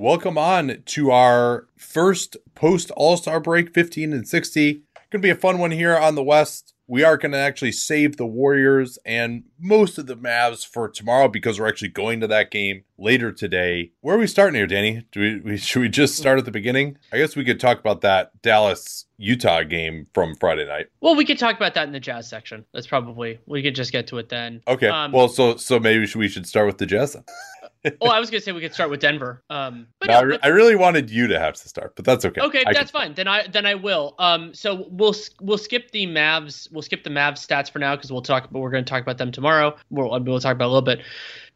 Welcome on to our first post All Star break 15 and 60. Going to be a fun one here on the West. We are going to actually save the Warriors and most of the Mavs for tomorrow because we're actually going to that game later today. Where are we starting here, Danny? Do we, we should we just start at the beginning? I guess we could talk about that Dallas Utah game from Friday night. Well, we could talk about that in the Jazz section. That's probably we could just get to it then. Okay. Um, well, so so maybe we should start with the Jazz. Oh, I was gonna say we could start with Denver. Um, but no, no, I, re- I, really wanted you to have to start, but that's okay. Okay, I that's can... fine. Then I then I will. Um, so we'll we'll skip the Mavs. We'll skip the Mavs stats for now because we'll talk. But we're going to talk about them tomorrow. We'll we'll talk about a little bit.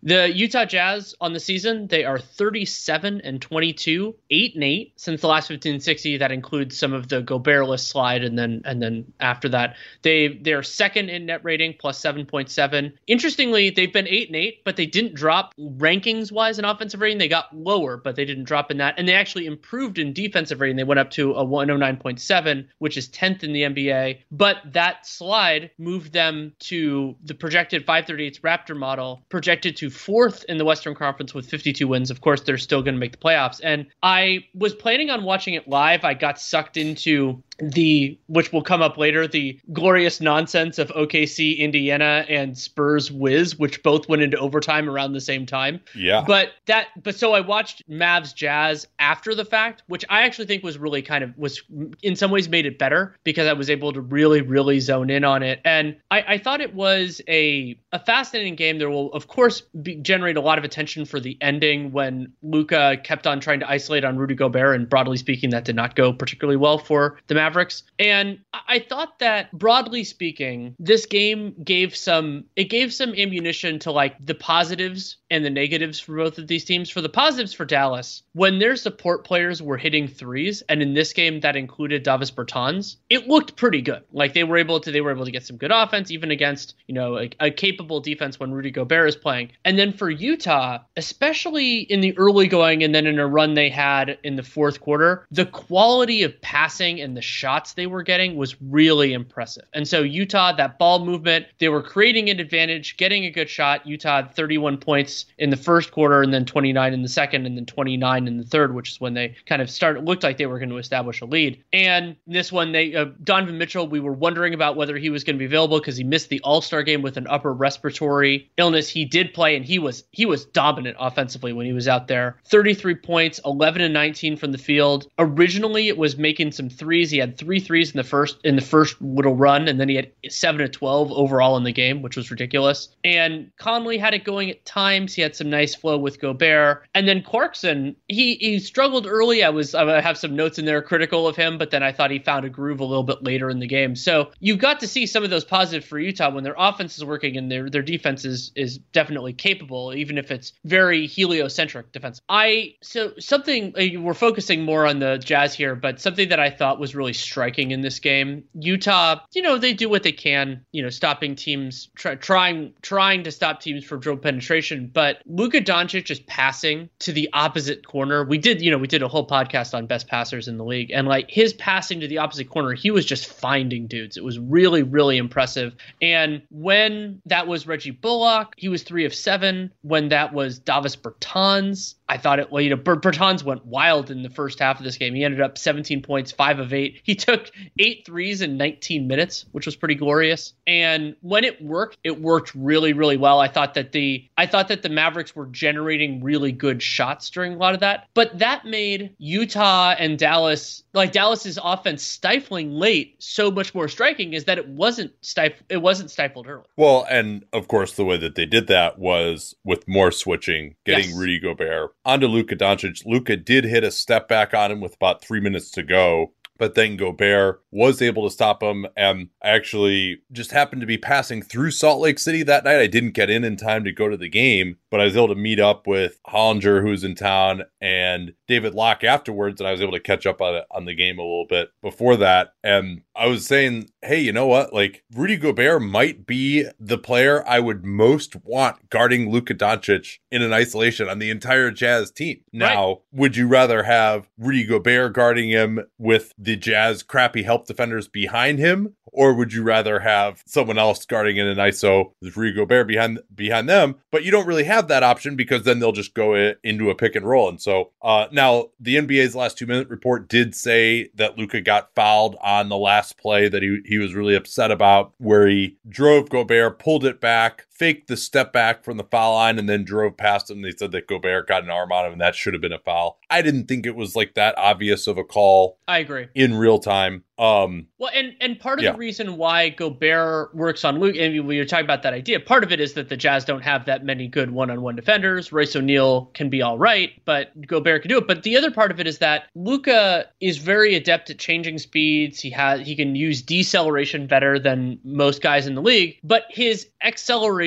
The Utah Jazz on the season, they are 37 and 22, 8 and 8 since the last 1560. That includes some of the Gobertless slide, and then and then after that, they they're second in net rating plus 7.7. Interestingly, they've been 8 and 8, but they didn't drop rankings wise in offensive rating. They got lower, but they didn't drop in that, and they actually improved in defensive rating. They went up to a 109.7, which is 10th in the NBA. But that slide moved them to the projected 538 Raptor model, projected to fourth in the Western Conference with 52 wins. Of course, they're still going to make the playoffs. And I was planning on watching it live. I got sucked into the which will come up later the glorious nonsense of OKC Indiana and Spurs Wiz which both went into overtime around the same time. Yeah. But that but so I watched Mavs Jazz after the fact which I actually think was really kind of was in some ways made it better because I was able to really really zone in on it and I, I thought it was a a fascinating game there will of course be, generate a lot of attention for the ending when Luka kept on trying to isolate on Rudy Gobert and broadly speaking that did not go particularly well for the Mavericks. And I thought that broadly speaking, this game gave some it gave some ammunition to like the positives and the negatives for both of these teams. For the positives for Dallas, when their support players were hitting threes, and in this game that included Davis Bertans, it looked pretty good. Like they were able to they were able to get some good offense even against, you know, a, a capable defense when Rudy Gobert is playing. And then for Utah, especially in the early going and then in a run they had in the fourth quarter, the quality of passing and the shots they were getting was really impressive. And so Utah, that ball movement, they were creating an advantage, getting a good shot. Utah had 31 points in the first quarter and then 29 in the second and then 29 in the third, which is when they kind of started looked like they were going to establish a lead. And this one they uh, Donovan Mitchell, we were wondering about whether he was going to be available because he missed the All-Star game with an upper respiratory illness. He did play and he was he was dominant offensively when he was out there. 33 points, 11 and 19 from the field. Originally it was making some threes. He had three threes in the first in the first little run, and then he had seven to twelve overall in the game, which was ridiculous. And Conley had it going at times. He had some nice flow with Gobert, and then Clarkson he he struggled early. I was I have some notes in there critical of him, but then I thought he found a groove a little bit later in the game. So you got to see some of those positives for Utah when their offense is working and their their defense is is definitely capable, even if it's very heliocentric defense. I so something uh, we're focusing more on the Jazz here, but something that I thought was really striking in this game. Utah, you know, they do what they can, you know, stopping teams, try, trying trying to stop teams from dribble penetration. But Luka Doncic is passing to the opposite corner. We did, you know, we did a whole podcast on best passers in the league, and like his passing to the opposite corner, he was just finding dudes. It was really, really impressive. And when that was Reggie Bullock, he was three of seven. When that was Davis Bertans, I thought it, well, you know, Bertans went wild in the first half of this game. He ended up 17 points, five of eight. He took eight threes in 19 minutes, which was pretty glorious. And when it worked, it worked really, really well. I thought that the I thought that the Mavericks were generating really good shots during a lot of that. But that made Utah and Dallas like Dallas's offense stifling late so much more striking is that it wasn't stif- it wasn't stifled early. Well, and of course the way that they did that was with more switching, getting yes. Rudy Gobert onto Luka Doncic. Luka did hit a step back on him with about three minutes to go but then Gobert was able to stop him. And I actually just happened to be passing through Salt Lake City that night. I didn't get in in time to go to the game, but I was able to meet up with Hollinger, who was in town, and David Locke afterwards, and I was able to catch up on on the game a little bit before that. And I was saying, hey, you know what? Like Rudy Gobert might be the player I would most want guarding Luka Doncic in an isolation on the entire Jazz team. Now, right. would you rather have Rudy Gobert guarding him with the Jazz crappy help defenders behind him, or would you rather have someone else guarding in an ISO with Rudy Gobert behind behind them? But you don't really have that option because then they'll just go into a pick and roll. And so uh, now the NBA's last two minute report did say that Luka got fouled on the last play that he he was really upset about, where he drove Gobert, pulled it back, faked the step back from the foul line and then drove past him. They said that Gobert got an arm on him and that should have been a foul. I didn't think it was like that obvious of a call. I agree. In real time. Um, well, and and part of yeah. the reason why Gobert works on Luke, and we were talking about that idea. Part of it is that the Jazz don't have that many good one-on-one defenders. Royce O'Neale can be all right, but Gobert can do it. But the other part of it is that Luka is very adept at changing speeds. He has he can use deceleration better than most guys in the league, but his acceleration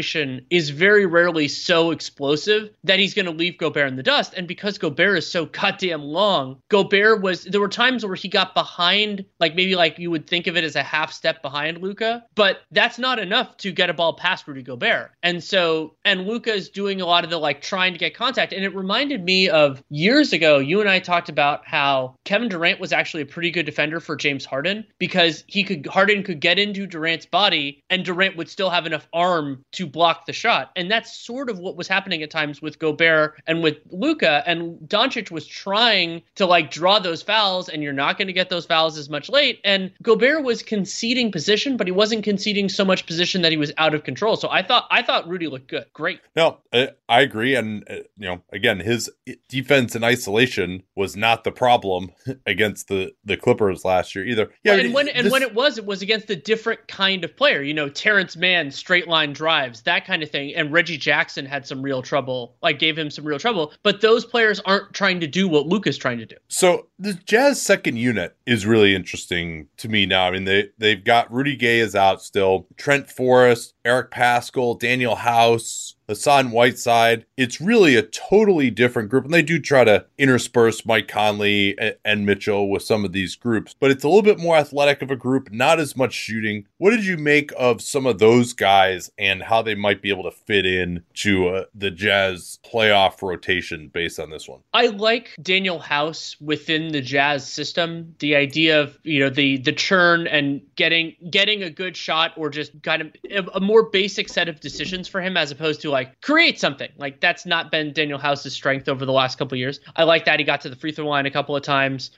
is very rarely so explosive that he's going to leave Gobert in the dust. And because Gobert is so goddamn long, Gobert was there were times where he got behind like maybe like you would think of it as a half step behind Luka, but that's not enough to get a ball past Rudy Gobert. And so, and Luka is doing a lot of the like trying to get contact. And it reminded me of years ago, you and I talked about how Kevin Durant was actually a pretty good defender for James Harden because he could, Harden could get into Durant's body and Durant would still have enough arm to block the shot. And that's sort of what was happening at times with Gobert and with Luka. And Doncic was trying to like draw those fouls, and you're not going to get those fouls as much late and Gobert was conceding position, but he wasn't conceding so much position that he was out of control. So I thought I thought Rudy looked good, great. No, I, I agree, and uh, you know, again, his defense in isolation was not the problem against the the Clippers last year either. Yeah, and when and when it was, it was against a different kind of player. You know, Terance Mann straight line drives, that kind of thing. And Reggie Jackson had some real trouble, like gave him some real trouble. But those players aren't trying to do what Luka's trying to do. So the Jazz second unit is really interesting to me now. I mean, they they've got Rudy Gay is out still, Trent Forrest, Eric Paschall, Danuel House, Hassan Whiteside. It's really a totally different group. And they do try to intersperse Mike Conley and Mitchell with some of these groups, but it's a little bit more athletic of a group, not as much shooting. What did you make of some of those guys and how they might be able to fit in to uh, the Jazz playoff rotation based on this one? I like Danuel House within the Jazz system. The idea of, you know, the the churn and getting getting a good shot or just kind of a more basic set of decisions for him as opposed to like create something. Like that's not been Danuel House's strength over the last couple years. I like that he got to the free throw line a couple of times.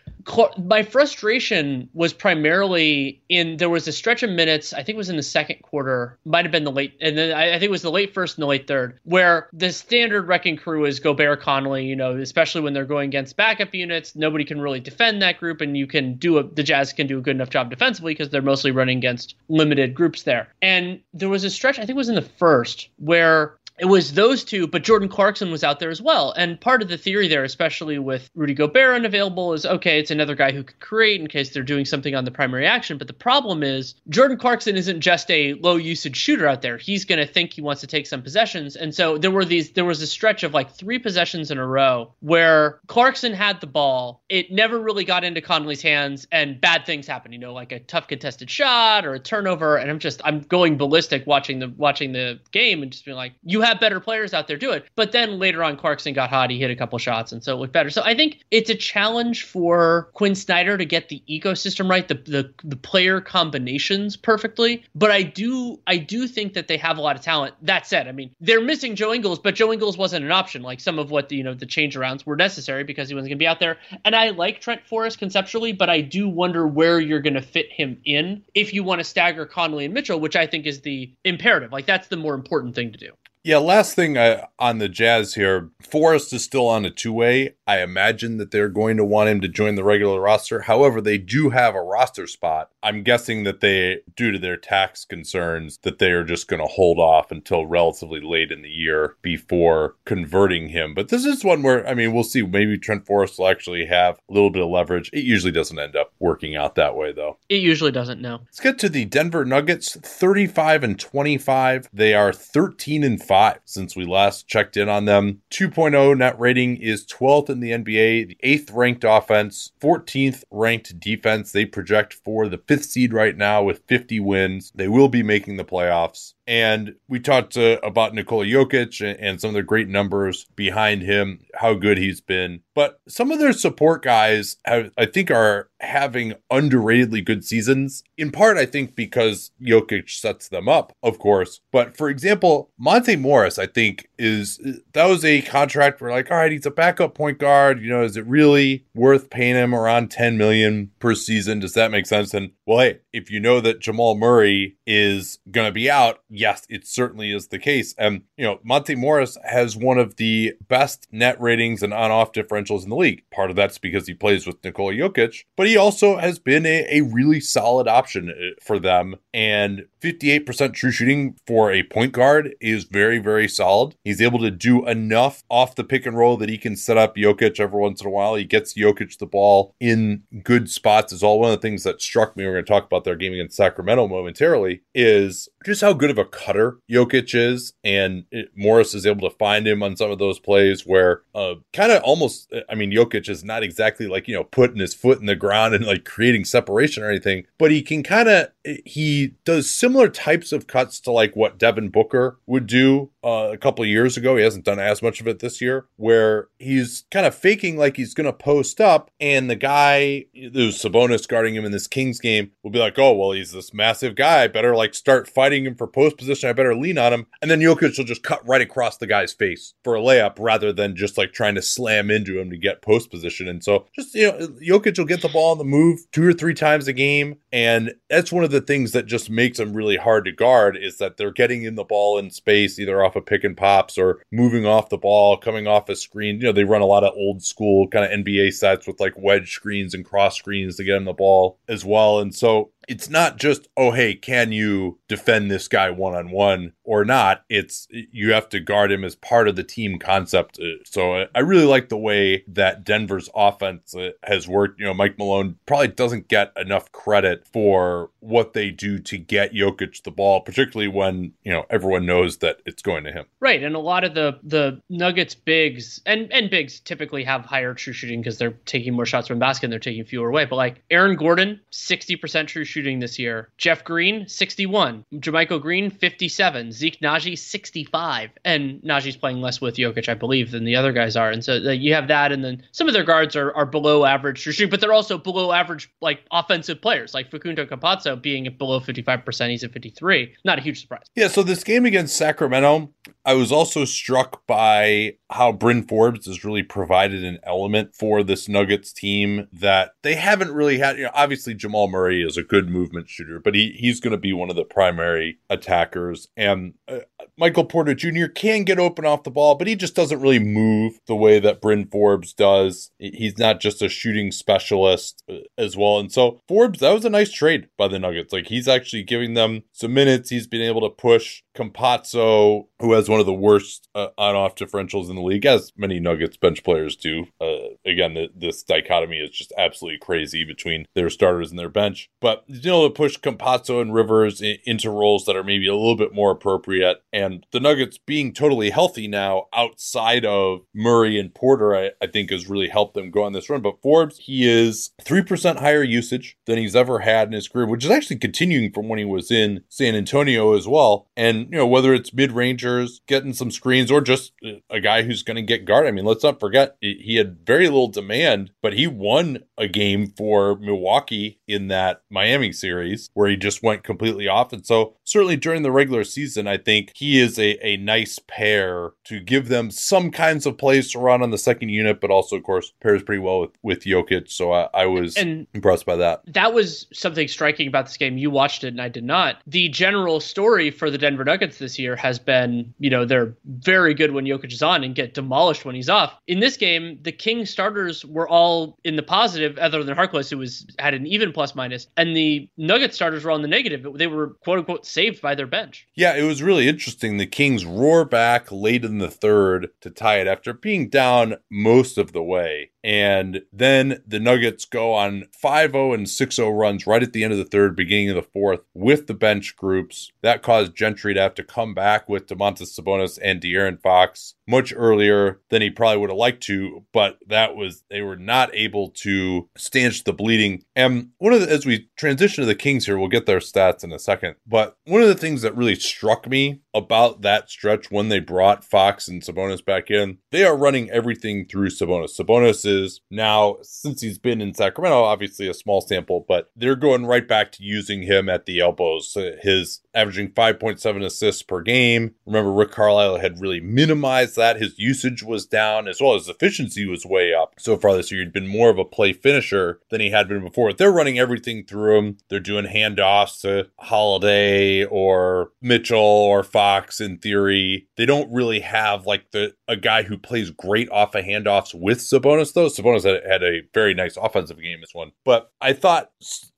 My frustration was primarily in there was a stretch of minutes. I think it was in the second quarter, might have been the late, and then I, I think it was the late first and the late third, where the standard wrecking crew is Gobert Conley. You know, especially when they're going against backup units, nobody can really defend that group, and you can do a the Jazz can do a good enough job defensively because they're mostly running against limited groups there. And there was a stretch, I think it was in the first, where it was those two, but Jordan Clarkson was out there as well. And part of the theory there, especially with Rudy Gobert unavailable, is okay, it's another guy who could create in case they're doing something on the primary action. But the problem is Jordan Clarkson isn't just a low usage shooter out there. He's going to think he wants to take some possessions. And so there were these, there was a stretch of like three possessions in a row where Clarkson had the ball. It never really got into Conley's hands and bad things happened, you know, like a tough contested shot or a turnover. And I'm just, I'm going ballistic watching the, watching the game and just being like, you have have better players out there do it. But then later on, Clarkson got hot. He hit a couple shots, and so it looked better. So I think it's a challenge for Quinn Snyder to get the ecosystem right, the the, the player combinations perfectly. But I do I do think that they have a lot of talent. That said, I mean they're missing Joe Ingles, but Joe Ingles wasn't an option. Like some of what the you know the change arounds were necessary because he wasn't going to be out there. And I like Trent Forrest conceptually, but I do wonder where you're going to fit him in if you want to stagger Conley and Mitchell, which I think is the imperative. Like that's the more important thing to do. Yeah, last thing uh, on the Jazz here. Forrest is still on a two way. I imagine that they're going to want him to join the regular roster. However, they do have a roster spot. I'm guessing that they, due to their tax concerns, that they are just going to hold off until relatively late in the year before converting him. But this is one where, I mean, we'll see. Maybe Trent Forrest will actually have a little bit of leverage. It usually doesn't end up working out that way, though. It usually doesn't, no. Let's get to the Denver Nuggets 35 and 25. They are 13 and 5 since we last checked in on them. 2.0 net rating is 12th in the NBA, the eighth ranked offense, 14th ranked defense. They project for the fifth seed right now with 50 wins. They will be making the playoffs. And we talked uh, about Nikola Jokic and, and, some of the great numbers behind him, how good he's been. But some of their support guys, have, I think, are having underratedly good seasons. In part, I think because Jokic sets them up, of course. But for example, Monte Morris, I think, is that was a contract where like, all right, he's a backup point guard. You know, is it really worth paying him around 10 million per season? Does that make sense? And well, hey, if you know that Jamal Murray is going to be out, yes, it certainly is the case. And, you know, Monte Morris has one of the best net ratings and on off differentials in the league. Part of that's because he plays with Nikola Jokic, but he also has been a, a really solid option uh, for them. And 58% true shooting for a point guard is very, very solid. He's able to do enough off the pick and roll that he can set up Jokic every once in a while. He gets Jokic the ball in good spots, is all one of the things that struck me. We're going to talk about their game against Sacramento momentarily, is just how good of a cutter Jokic is. And it, Morris is able to find him on some of those plays where uh, kind of almost, I mean, Jokic is not exactly like, you know, putting his foot in the ground and like creating separation or anything, but he can kind of, he does similar types of cuts to like what Devin Booker would do uh, a couple years ago. He hasn't done as much of it this year, where he's kind of faking like he's going to post up, and the guy, who's Sabonis guarding him in this Kings game, will be like, "Oh, well, he's this massive guy. I better like start fighting him for post position. I better lean on him." And then Jokic will just cut right across the guy's face for a layup, rather than just like trying to slam into him to get post position. And so, just you know, Jokic will get the ball on the move two or three times a game, and that's one of the things that just makes him really hard to guard is that they're getting in the ball in space, either off of pick and pops or moving off the ball, coming off a screen. You know, they run a lot of old school kind of NBA sets with like wedge screens and cross screens to get him the ball as well. And so it's not just oh hey can you defend this guy one on one or not it's you have to guard him as part of the team concept uh, so i really like the way that denver's offense uh, has worked you know mike malone probably doesn't get enough credit for what they do to get Jokic the ball particularly when you know everyone knows that it's going to him right and a lot of the the nuggets bigs and and bigs typically have higher true shooting because they're taking more shots from basket and they're taking fewer away but like aaron gordon 60% true shooting this year. Jeff Green, 61. JaMychal Green, 57. Zeke Nnaji, 65. And Nnaji's playing less with Jokic, I believe, than the other guys are. And so uh, you have that. And then some of their guards are, are below average shooting, but they're also below average, like offensive players, like Facundo Campazzo being below 55%. He's at 53. Not a huge surprise. Yeah. So this game against Sacramento, I was also struck by how Bryn Forbes has really provided an element for this Nuggets team that they haven't really had. You know, obviously Jamal Murray is a good movement shooter, but he he's going to be one of the primary attackers. And uh, Michael Porter Jr. can get open off the ball, but he just doesn't really move the way that Bryn Forbes does. He's not just a shooting specialist uh, as well. And so Forbes, that was a nice trade by the Nuggets. Like he's actually giving them some minutes. He's been able to push Campazzo, who has one of the worst uh, on-off differentials in the league, as many Nuggets bench players do. Uh, again, the, this dichotomy is just absolutely crazy between their starters and their bench. But you know, to push Campazzo and Rivers in, into roles that are maybe a little bit more appropriate, and the Nuggets being totally healthy now outside of Murray and Porter, I, I think has really helped them go on this run. But Forbes, he is three percent higher usage than he's ever had in his career, which is actually continuing from when he was in San Antonio as well. And you know, whether it's mid rangers getting some screens or just a guy who's going to get guard. I mean, let's not forget he had very little demand, but he won a game for Milwaukee in that Miami series where he just went completely off. And so, certainly during the regular season, I think he is a, a nice pair to give them some kinds of plays to run on the second unit, but also, of course, pairs pretty well with, with Jokic. So I, I was and impressed by that. That was something striking about this game. You watched it and I did not. The general story for the Denver Nuggets this year has been, you know, they're very good when Jokic is on and get demolished when he's off. In this game, the King starters were all in the positive, other than Harkless, who was had an even plus minus, and the Nugget starters were on the negative. But they were quote unquote saved by their bench. Yeah, it was really interesting. The Kings roar back late in the third to tie it after being down most of the way. And then the Nuggets go on 5 0 and 6 0 runs right at the end of the third, beginning of the fourth, with the bench groups. That caused Gentry to have to come back with Domantas Sabonis and De'Aaron Fox much earlier than he probably would have liked to, but that was, they were not able to stanch the bleeding. And one of the, as we transition to the Kings here, we'll get their stats in a second, but one of the things that really struck me about that stretch when they brought Fox and Sabonis back in, they are running everything through Sabonis. Sabonis is now, since he's been in Sacramento, obviously a small sample, but they're going right back to using him at the elbows. His averaging 5.7 assists per game. Remember, Rick Carlisle had really minimized that. His usage was down as well as efficiency was way up. So far this year, he'd been more of a play finisher than he had been before. They're running everything through him. They're doing handoffs to Holiday or Mitchell or Fox in theory. They don't really have like the a guy who plays great off of handoffs with Sabonis though. Sabonis had, had a very nice offensive game this one. But I thought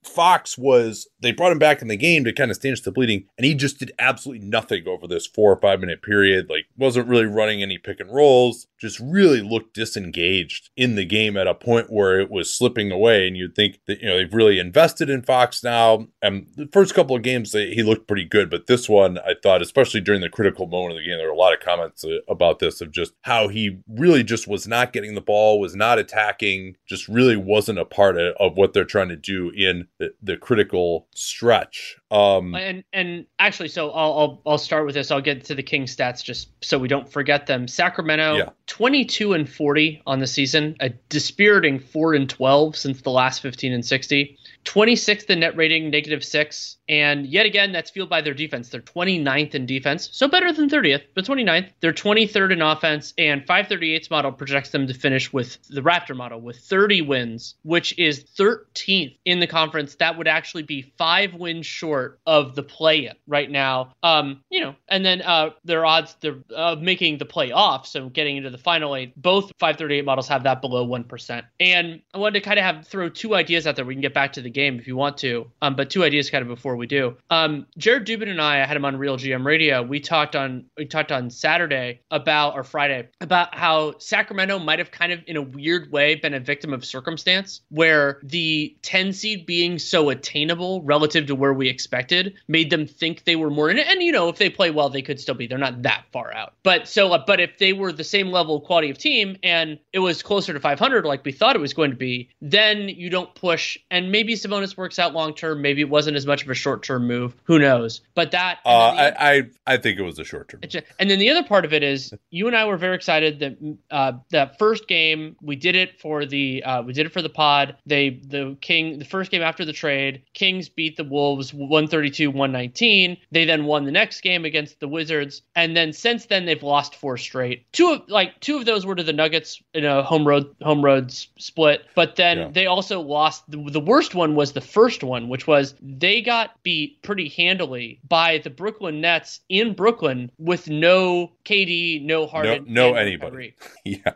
Fox was they brought him back in the game to kind of stanch the bleeding, and he just did absolutely nothing over this four or five minute period. Like wasn't really running any pick and rolls, just really looked disengaged in the game at a point where it was slipping away. And you'd think that you know they've really invested in Fox now. And the first couple of games he looked pretty good, but this one I thought, especially during the critical moment of the game, there were a lot of comments uh, about this of just how he really just was not getting the ball, was not attacking, just really wasn't a part of what they're trying to do in the, the critical stretch. Um, and and actually, so I'll, I'll I'll start with this. I'll get to the King stats just so we don't forget them. Sacramento, yeah. twenty two and forty on the season, a dispiriting four and twelve since the last fifteen and sixty. 26th in net rating, negative six. And yet again, that's fueled by their defense. They're 29th in defense, so better than 30th, but 29th. They're 23rd in offense, and 538's model projects them to finish with the Raptor model with 30 wins, which is 13th in the conference. That would actually be five wins short of the play-in right now. Um, you know, and then uh, their odds they're uh, making the playoff, so getting into the final eight. Both 538 models have that below one percent. And I wanted to kind of have throw two ideas out there. We can get back to the game if you want to. Um, but two ideas kind of before we do. Um, Jared Dubin and I, I had him on Real GM Radio. We talked on we talked on Saturday about or Friday about how Sacramento might have kind of in a weird way been a victim of circumstance where the 10 seed being so attainable relative to where we expected made them think they were more in it. And you know, if they play well, they could still be. They're not that far out. But so, uh, but if they were the same level of quality of team and it was closer to 500 like we thought it was going to be, then you don't push. And maybe Sabonis works out long term. Maybe it wasn't as much of a short term move. Who knows? But that. Uh, I, I I think it was a short term. And then the other part of it is you and I were very excited that uh, that first game we did it for the uh, we did it for the pod. They the King the first game after the trade, Kings beat the Wolves 132-119. They then won the next game against the Wizards, and then since then they've lost four straight. Two of like two of those were to the Nuggets in a home road home road split, but then yeah. they also lost the, the worst one was the first one, which was they got beat pretty handily by the Brooklyn Nets in Brooklyn with no KD, no Harden, no, no anybody. yeah,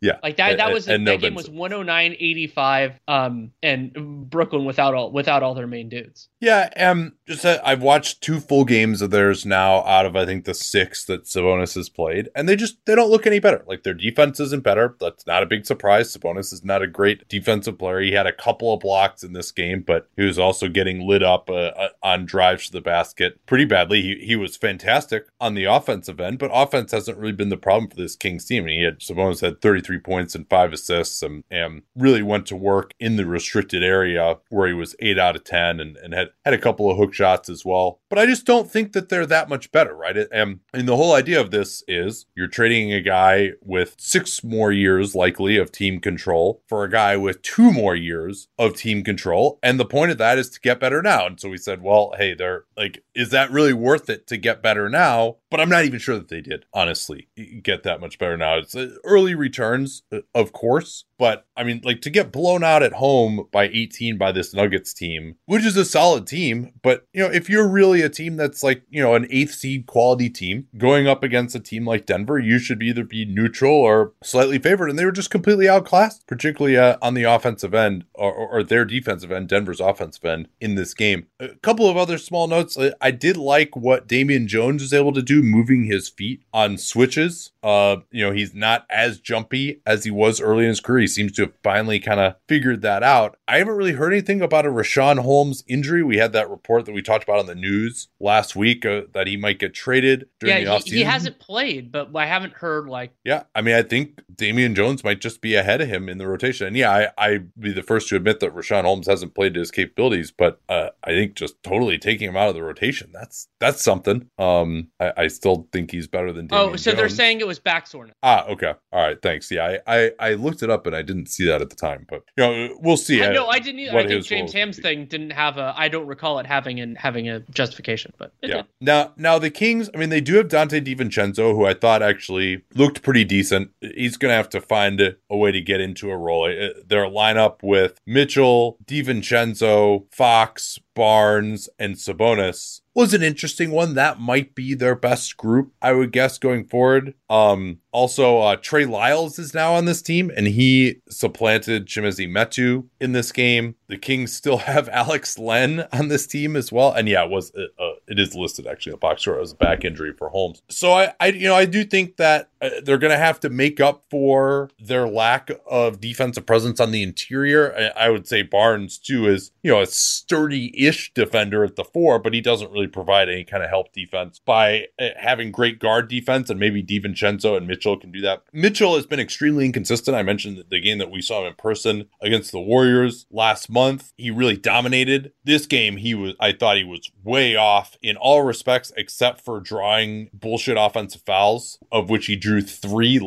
yeah. Like that. That was and, that game was 109-85, um, and Brooklyn without all without all their main dudes. Yeah, um, just uh, I've watched two full games of theirs now out of I think the six that Sabonis has played, and they just they don't look any better. Like their defense isn't better. That's not a big surprise. Sabonis is not a great defensive player. He had a couple of blocks in this game, but he was also getting lit up uh, uh, on drives to the basket pretty badly. He he was fantastic on the offensive end, but offense hasn't really been the problem for this Kings team. And he had Sabonis had 33 points and five assists, and, and really went to work in the restricted area where he was eight out of ten, and, and had had a couple of hook shots as well. But I just don't think that they're that much better, right? And, and the whole idea of this is you're trading a guy with six more years likely of team control for a guy with two more years of team control. And the point of that is to get better now. And so we said, well, hey, they're like, is that really worth it to get better now? But I'm not even sure that they did, honestly, get that much better now. It's uh, early returns, uh, of course, but I mean, like to get blown out at home by 18 by this Nuggets team, which is a solid team. But, you know, if you're really a team that's like, you know, an eighth seed quality team going up against a team like Denver, you should either be neutral or slightly favored. And they were just completely outclassed, particularly uh, on the offensive end or, or, their defensive end, Denver's offensive end in this game. A couple of other small notes. I did like what Damian Jones was able to do moving his feet on switches. Uh, you know, he's not as jumpy as he was early in his career seems to have finally kind of figured that out. I haven't really heard anything about a Richaun Holmes injury. We had that report that we talked about on the news last week uh, that he might get traded during yeah, the offseason. He, he hasn't played, but I haven't heard like. Yeah, I mean, I think Damian Jones might just be ahead of him in the rotation. And yeah, I, I'd be the first to admit that Richaun Holmes hasn't played to his capabilities, but uh, I think just totally taking him out of the rotation, that's that's something. Um, I, I still think he's better than Damian Oh, so Jones. they're saying it was back soreness. Ah, okay. All right, thanks. Yeah, I, I, I looked it up and I didn't see that at the time, but you know, we'll see. I, uh, no, I didn't. Either. I think James Ham's thing didn't have a. I don't recall it having an having a justification, but yeah. Did. Now, now the Kings. I mean, they do have Donte DiVincenzo, who I thought actually looked pretty decent. He's going to have to find a way to get into a role. Uh, their lineup with Mitchell, DiVincenzo, Fox, Barnes, and Sabonis was an interesting one. That might be their best group, I would guess, going forward. Um, also, uh, Trey Lyles is now on this team, and he supplanted Chimezie Metu in this game. The Kings still have Alex Len on this team as well, and yeah, it was uh, uh it is listed actually in the box score as a back injury for Holmes. So I, I you know, I do think that uh, they're going to have to make up for their lack of defensive presence on the interior. I, I would say Barnes too is you know a sturdy-ish defender at the four, but he doesn't really provide any kind of help defense by uh, having great guard defense, and maybe DiVincenzo and Mitchell can do that. Mitchell has been extremely inconsistent. I mentioned the game that we saw him in person against the Warriors last month. He really dominated. This game, he was I thought he was way off in all respects except for drawing bullshit offensive fouls, of which he drew three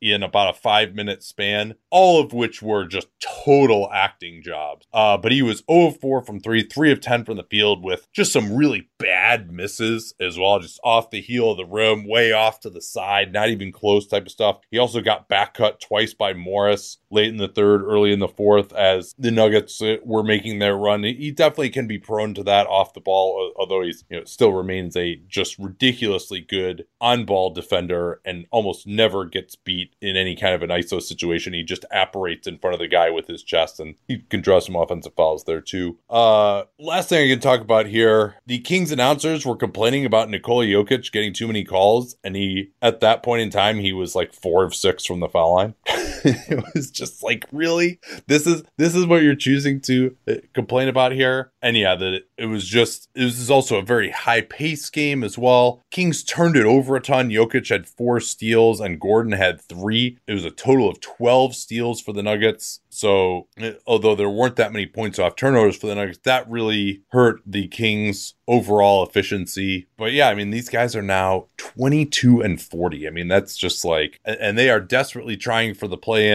in about a five minute span, all of which were just total acting jobs. Uh, but he was 0 4 from three, 3 of 10 from the field with just some really bad misses as well, just off the heel of the rim, way off to the side, not even close type of stuff. He also got back cut twice by Morris late in the third, early in the fourth as the Nuggets uh, were making their run. He definitely can be prone to that off the ball, although he's you know still remains a just ridiculously good on ball defender and almost never gets beat in any kind of an ISO situation. He just apparates in front of the guy with his chest and he can draw some offensive fouls there too. Uh, last thing I can talk about here the Kings announcers were complaining about Nikola Jokic getting too many calls, and he, at that point in time, he was like four of six from the foul line. it was just like, really? This is this is what you're choosing to uh, complain about here? And yeah, that it was just it was also a very high pace game as well. Kings turned it over a ton. Jokic had four steals and Gordon had three. It was a total of 12 steals for the Nuggets. So, uh, although there weren't that many points off turnovers for the Nuggets, that really hurt the Kings' overall efficiency. But yeah, I mean, these guys are now 22 and 40. I mean, that's just like, and they are desperately trying for the play in.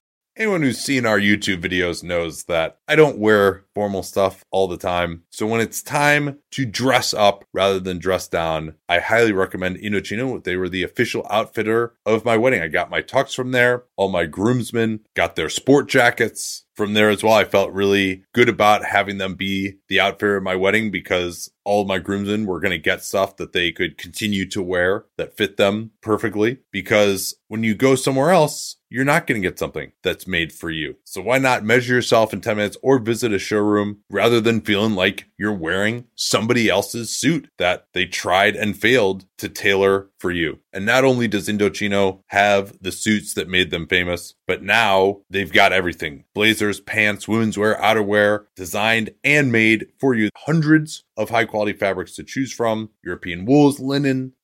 Anyone who's seen our YouTube videos knows that I don't wear formal stuff all the time. So when it's time to dress up rather than dress down, I highly recommend Indochino. They were the official outfitter of my wedding. I got my tux from there. All my groomsmen got their sport jackets from there as well. I felt really good about having them be the outfitter of my wedding because all my groomsmen were going to get stuff that they could continue to wear that fit them perfectly. Because when you go somewhere else, you're not going to get something that's made for you. So why not measure yourself in 10 minutes or visit a showroom rather than feeling like you're wearing somebody else's suit that they tried and failed to tailor for you. And not only does Indochino have the suits that made them famous, but now they've got everything blazers, pants, women's wear, outerwear, designed and made for you. Hundreds of high quality fabrics to choose from European wools, linen,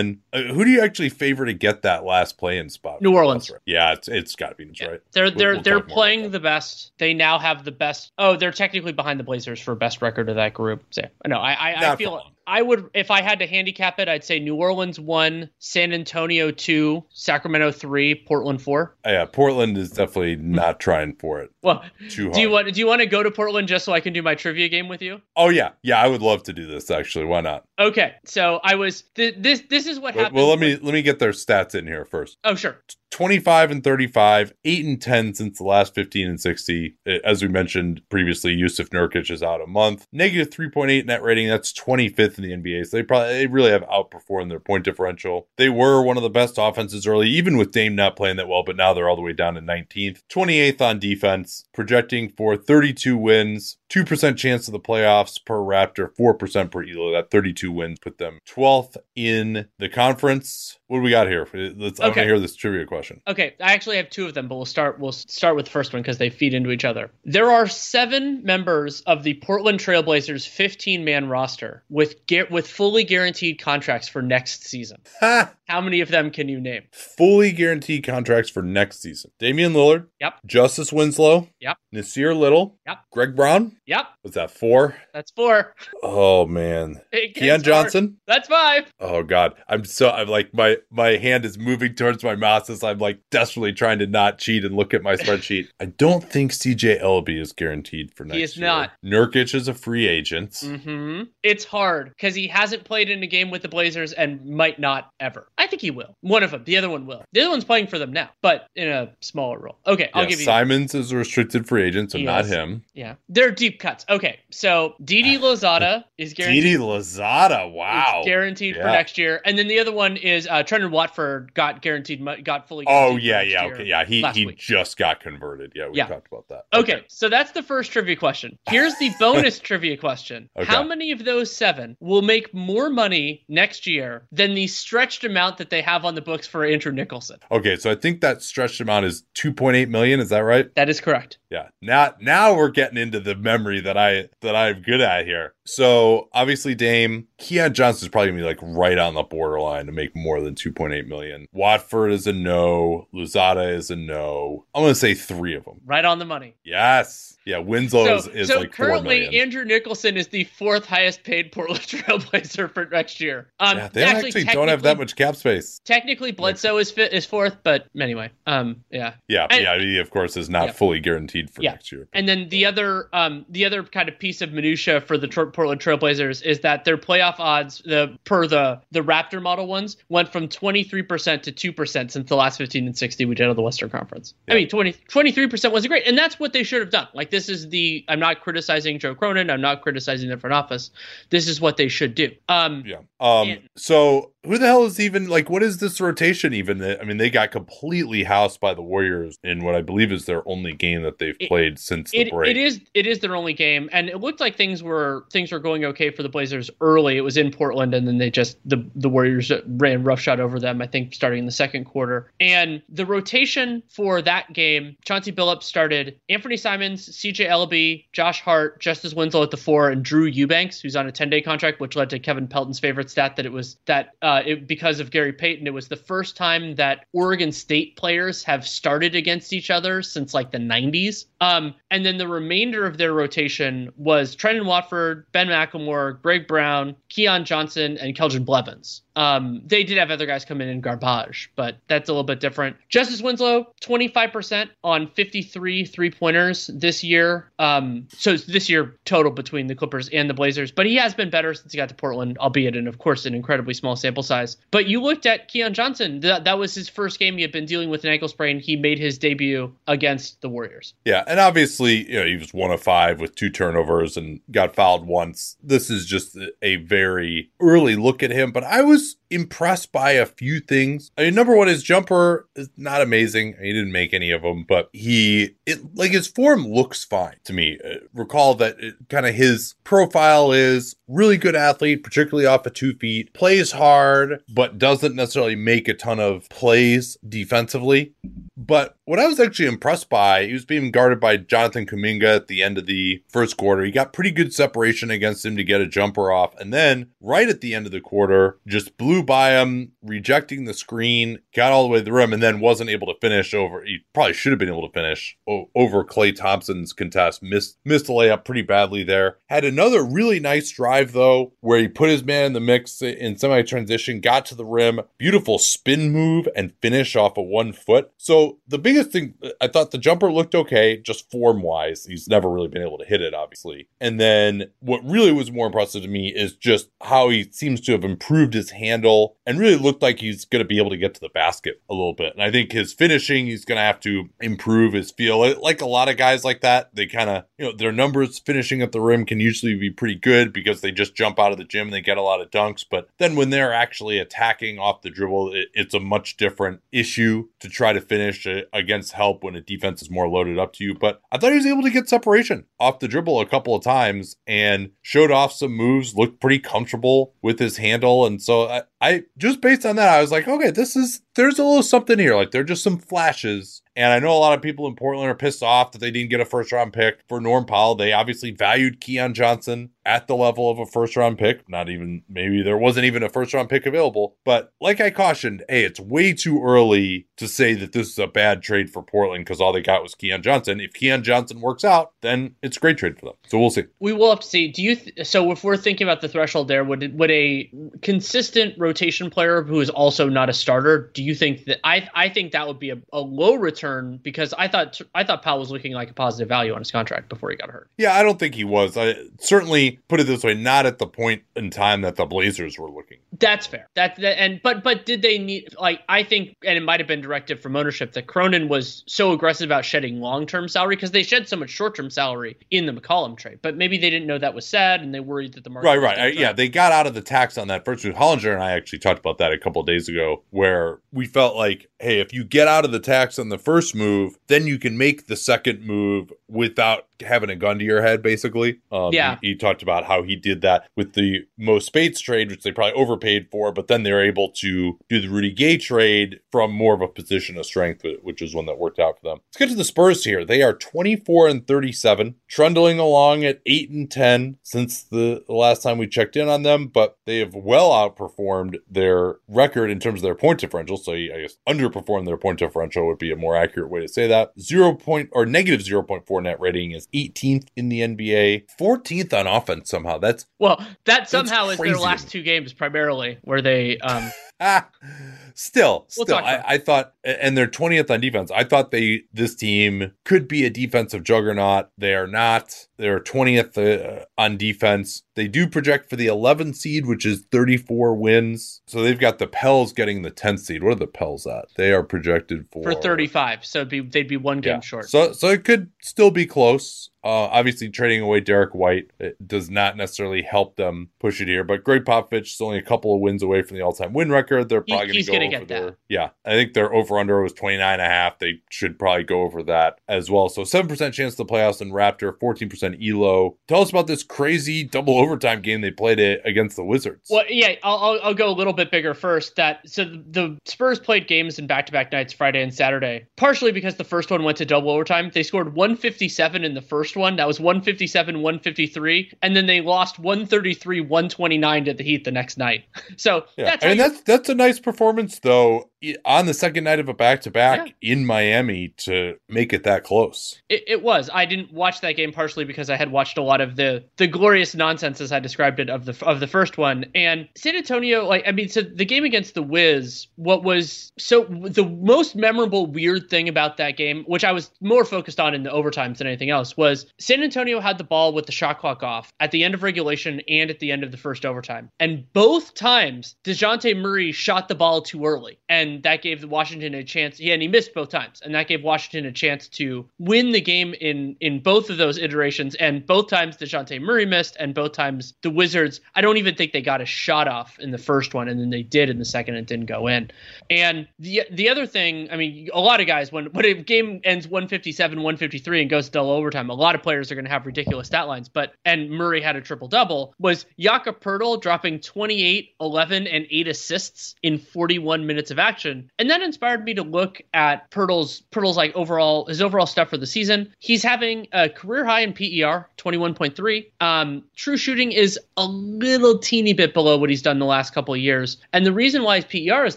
And uh, who do you actually favor to get that last play-in spot? New Orleans. Yeah, it's it's got to be Detroit. Yeah. They're they're we'll they're playing the best. They now have the best. Oh, they're technically behind the Blazers for best record of that group. So no, I I, I feel for long. I would if I had to handicap it, I'd say New Orleans one, San Antonio two, Sacramento three, Portland four. Oh, yeah, Portland is definitely not trying for it Well, too hard. do you want do you want to go to Portland just so I can do my trivia game with you? Oh yeah, yeah, I would love to do this actually. Why not? Okay, so I was th- this this is what happened. well, let me let me get their stats in here first. Oh sure. 25 and 35, 8 and 10 since the last 15 and 60. Uh, As we mentioned previously, Jusuf Nurkic is out a month. Negative 3.8 net rating. That's 25th in the NBA. So they probably they really have outperformed their point differential. They were one of the best offenses early, even with Dame not playing that well, but now they're all the way down to 19th. 28th on defense, projecting for 32 wins, 2% chance of the playoffs per Raptor, 4% per Elo. That 32 wins put them 12th in the conference. What do we got here? Let's, I want to hear this trivia question. Okay, I actually have two of them, but we'll start we'll start with the first one because they feed into each other. There are seven members of the Portland Trailblazers 15 man roster with with fully guaranteed contracts for next season. How many of them can you name? Fully guaranteed contracts for next season. Damian Lillard. Yep. Justice Winslow. Yep. Nassir Little. Yep. Greg Brown. Yep, Was that four? that's four. Oh man. Keon. Johnson. That's five. Oh god. I'm so I'm like my my hand is moving towards my mouse as I'm like desperately trying to not cheat and look at my spreadsheet. I don't think CJ Elleby is guaranteed for next year. He is year. not. Nurkic is a free agent. hmm It's hard because he hasn't played in a game with the Blazers and might not ever. I think he will. One of them. The other one will. The other one's playing for them now, but in a smaller role. Okay, I'll Yeah, give you. Simons is a restricted free agent, so He not is. him. Yeah, they're deep cuts. Okay, so Didi Louzada is guaranteed. Didi Louzada, wow. guaranteed for next year, and then the other one is uh, Trendon Watford got guaranteed, got fully. Oh guaranteed for yeah, yeah, okay, yeah. He he week. just got converted. Yeah, we Yeah. talked about that. Okay, so that's the first trivia question. Here's the bonus trivia question. Okay. How many of those seven will make more money next year than the stretched amount that they have on the books for Andrew Nicholson? Okay, so I think that stretched amount is 2.8 million. Is that right? That is correct. Yeah. Now now we're getting into the memory that I that I'm good at here. So obviously Dame Keon Johnson's probably gonna be like right on the borderline to make more than 2.8 million. Watford is a no. Louzada is a no. I'm gonna say three of them. Right on the money. Yes. Yeah. Winslow So, is, is so like currently. Andrew Nicholson is the fourth highest paid Portland Trailblazer for next year. Um, yeah, they actually, don't have that much cap space. Technically, Bledsoe is fit is fourth, but anyway, um, yeah. Yeah, And- yeah, he of course is not Yeah. fully guaranteed for Yeah. next year. And then the other, um, the other kind of piece of minutia for the Portland Trailblazers is that their playoff odds, the per the the Raptor model ones, went from twenty three percent to two percent since the last fifteen and sixty we did of the Western Conference. I mean, 20, 23 percent wasn't great, and that's what they should have done. Like this this is the I'm not criticizing Joe Cronin. I'm not criticizing the front office. This is what they should do. Um, yeah. Um. and- so who the hell is even like? What is this rotation even? I mean, they got completely housed by the Warriors in what I believe is their only game that they've It- played since the it, break. it is it is their only game, and it looked like things were things were going okay for the Blazers early. It was in Portland, and then they just the the Warriors ran roughshod over them. I think starting in the second quarter, and the rotation for that game, Chauncey Billups started Anthony Simons, C.J. Elleby, Josh Hart, Justice Winslow at the four, and Drew Eubanks, who's on a ten day contract, which led to Kevin Pelton's favorite stat that it was that uh, it, because of Gary Payton, it was the first time that Oregon State players have started against each other since like the 90s. Um, and then the remainder of their rotation was Trendon Watford, Ben McLemore, Greg Brown, Keon Johnson, and Keljin Blevins. Um, they did have other guys come in in garbage, but that's a little bit different. Justise Winslow, 25% on 53 three pointers this year. Um, so this year total between the Clippers and the Blazers, but he has been better since he got to Portland, albeit in, of course, an incredibly small sample size. But you looked at Keon Johnson. That, that was his first game. He had been dealing with an ankle sprain. He made his debut against the Warriors. Yeah, and obviously, you know, he was one of five with two turnovers and got fouled once. This is just a very early look at him, but I was news impressed by a few things. I mean, number one, his jumper is not amazing. He didn't make any of them, but he, it like his form looks fine to me. Uh, recall that kind of his profile is really good athlete, particularly off of two feet, plays hard, but doesn't necessarily make a ton of plays defensively. But what I was actually impressed by, he was being guarded by Jonathan Kuminga at the end of the first quarter. He got pretty good separation against him to get a jumper off. And then right at the end of the quarter, just blew by him, rejecting the screen, got all the way to the rim, and then wasn't able to finish over. He probably should have been able to finish over Klay Thompson's contest. Missed missed the layup pretty badly there. Had another really nice drive though, where he put his man in the mix in semi transition, got to the rim, beautiful spin move and finish off of one foot. So the biggest thing, I thought the jumper looked okay, just form wise. He's never really been able to hit it, obviously. And then what really was more impressive to me is just how he seems to have improved his handle and really looked like he's going to be able to get to the basket a little bit. And I think his finishing, he's going to have to improve his feel. Like a lot of guys like that, they kind of, you know, their numbers finishing at the rim can usually be pretty good because they just jump out of the gym and they get a lot of dunks. But then when they're actually attacking off the dribble, it, it's a much different issue to try to finish uh, against help when a defense is more loaded up to you. But I thought he was able to get separation off the dribble a couple of times and showed off some moves, looked pretty comfortable with his handle. And so I, I just based on that, I was like, okay, this is there's a little something here. Like there are just some flashes. And I know a lot of people in Portland are pissed off that they didn't get a first round pick for Norm Powell. They obviously valued Keon Johnson at the level of a first round pick. Not even, maybe there wasn't even a first round pick available. But like I cautioned, hey, it's way too early to say that this is a bad trade for Portland because all they got was Keon Johnson. If Keon Johnson works out, then it's a great trade for them. So we'll see. We will have to see. Do you? Th- so if we're thinking about the threshold there, would would a consistent rotation player who is also not a starter? Do you think that I I think that would be a, a low return because I thought I thought Powell was looking like a positive value on his contract before he got hurt. Yeah, I don't think he was. I certainly put it this way, not at the point in time that the Blazers were looking. That's fair. That, that and but but did they need like I think and it might have been directive from ownership that Cronin was so aggressive about shedding long term salary because they shed so much short term salary in the McCollum trade, but maybe they didn't know that was sad and they worried that the market Right, right. I, yeah, they got out of the tax on that first. Hollinger and I actually talked about that a couple of days ago, where we felt like, hey, if you get out of the tax on the first move, then you can make the second move without having a gun to your head, basically. Um, Yeah. He, he talked about how he did that with the Mo Speights trade, which they probably overpaid for, but then they're able to do the Rudy Gay trade from more of a position of strength, which is one that worked out for them. Let's get to the Spurs here. They are 24 and 37, trundling along at 8 and 10 since the, last time we checked in on them, but they have well outperformed their record in terms of their point differential. So I guess underperformed their point differential would be a more accurate way to say that. Zero point or negative 0.4 net rating is 18th in the NBA, 14th on offense somehow. That's Well, that somehow is their last two games primarily where they um. still, We'll still, I, I thought, and they're 20th on defense. I thought they this team could be a defensive juggernaut. They are not. They're 20th uh, on defense. They do project for the 11 seed, which is 34 wins. So they've got the Pels getting the 10th seed. What are the Pels at? They are projected for for 35. So it'd be, they'd be one game Yeah. short. So so it could still be close. Uh, obviously, trading away Derrick White it does not necessarily help them push it here. But Gregg Popovich is only a couple of wins away from the all-time win record. They're probably he's going to go over their yeah. I think their over/under was 29 and a half. They should probably go over that as well. So seven percent chance to the playoffs in Raptor, 14% Elo. Tell us about this crazy double overtime game they played it against the Wizards. Well, yeah, I'll, I'll, go a little bit bigger first. That so the Spurs played games in back-to-back nights, Friday and Saturday. Partially because the first one went to double overtime. They scored 157 in the first one. That was 157, 153, and then they lost 133, 129 to the Heat the next night. So Yeah, that's I mean you- that's that's a nice performance though on the second night of a back to back in Miami to make it that close. It, it was. I didn't watch that game partially because I had watched a lot of the the glorious nonsense as I described it of the of the first one. And San Antonio, like I mean, so the game against the Wiz, what was so the most memorable weird thing about that game, which I was more focused on in the overtimes than anything else, was San Antonio had the ball with the shot clock off at the end of regulation and at the end of the first overtime, and both times Dejounte Murray shot the ball too early, and that gave Washington a chance. Yeah, and he missed both times, and that gave Washington a chance to win the game in in both of those iterations. And both times Dejounte Murray missed, and both times the Wizards. I don't even think they got a shot off in the first one, and then they did in the second, and didn't go in. And the the other thing, I mean, a lot of guys when when a game ends 157, 153 and goes to double overtime, a lot of players are going to have ridiculous stat lines. But and Murray had a triple double. Was Jakob Poeltl dropping 28, 11, and eight assists in 41 minutes of action, and that inspired me to look at Poeltl's Poeltl's like overall his overall stuff for the season. He's having a career high in PER, 21.3. Um, true shooting is a little teeny bit below what he's done the last couple of years, and the reason why his PER is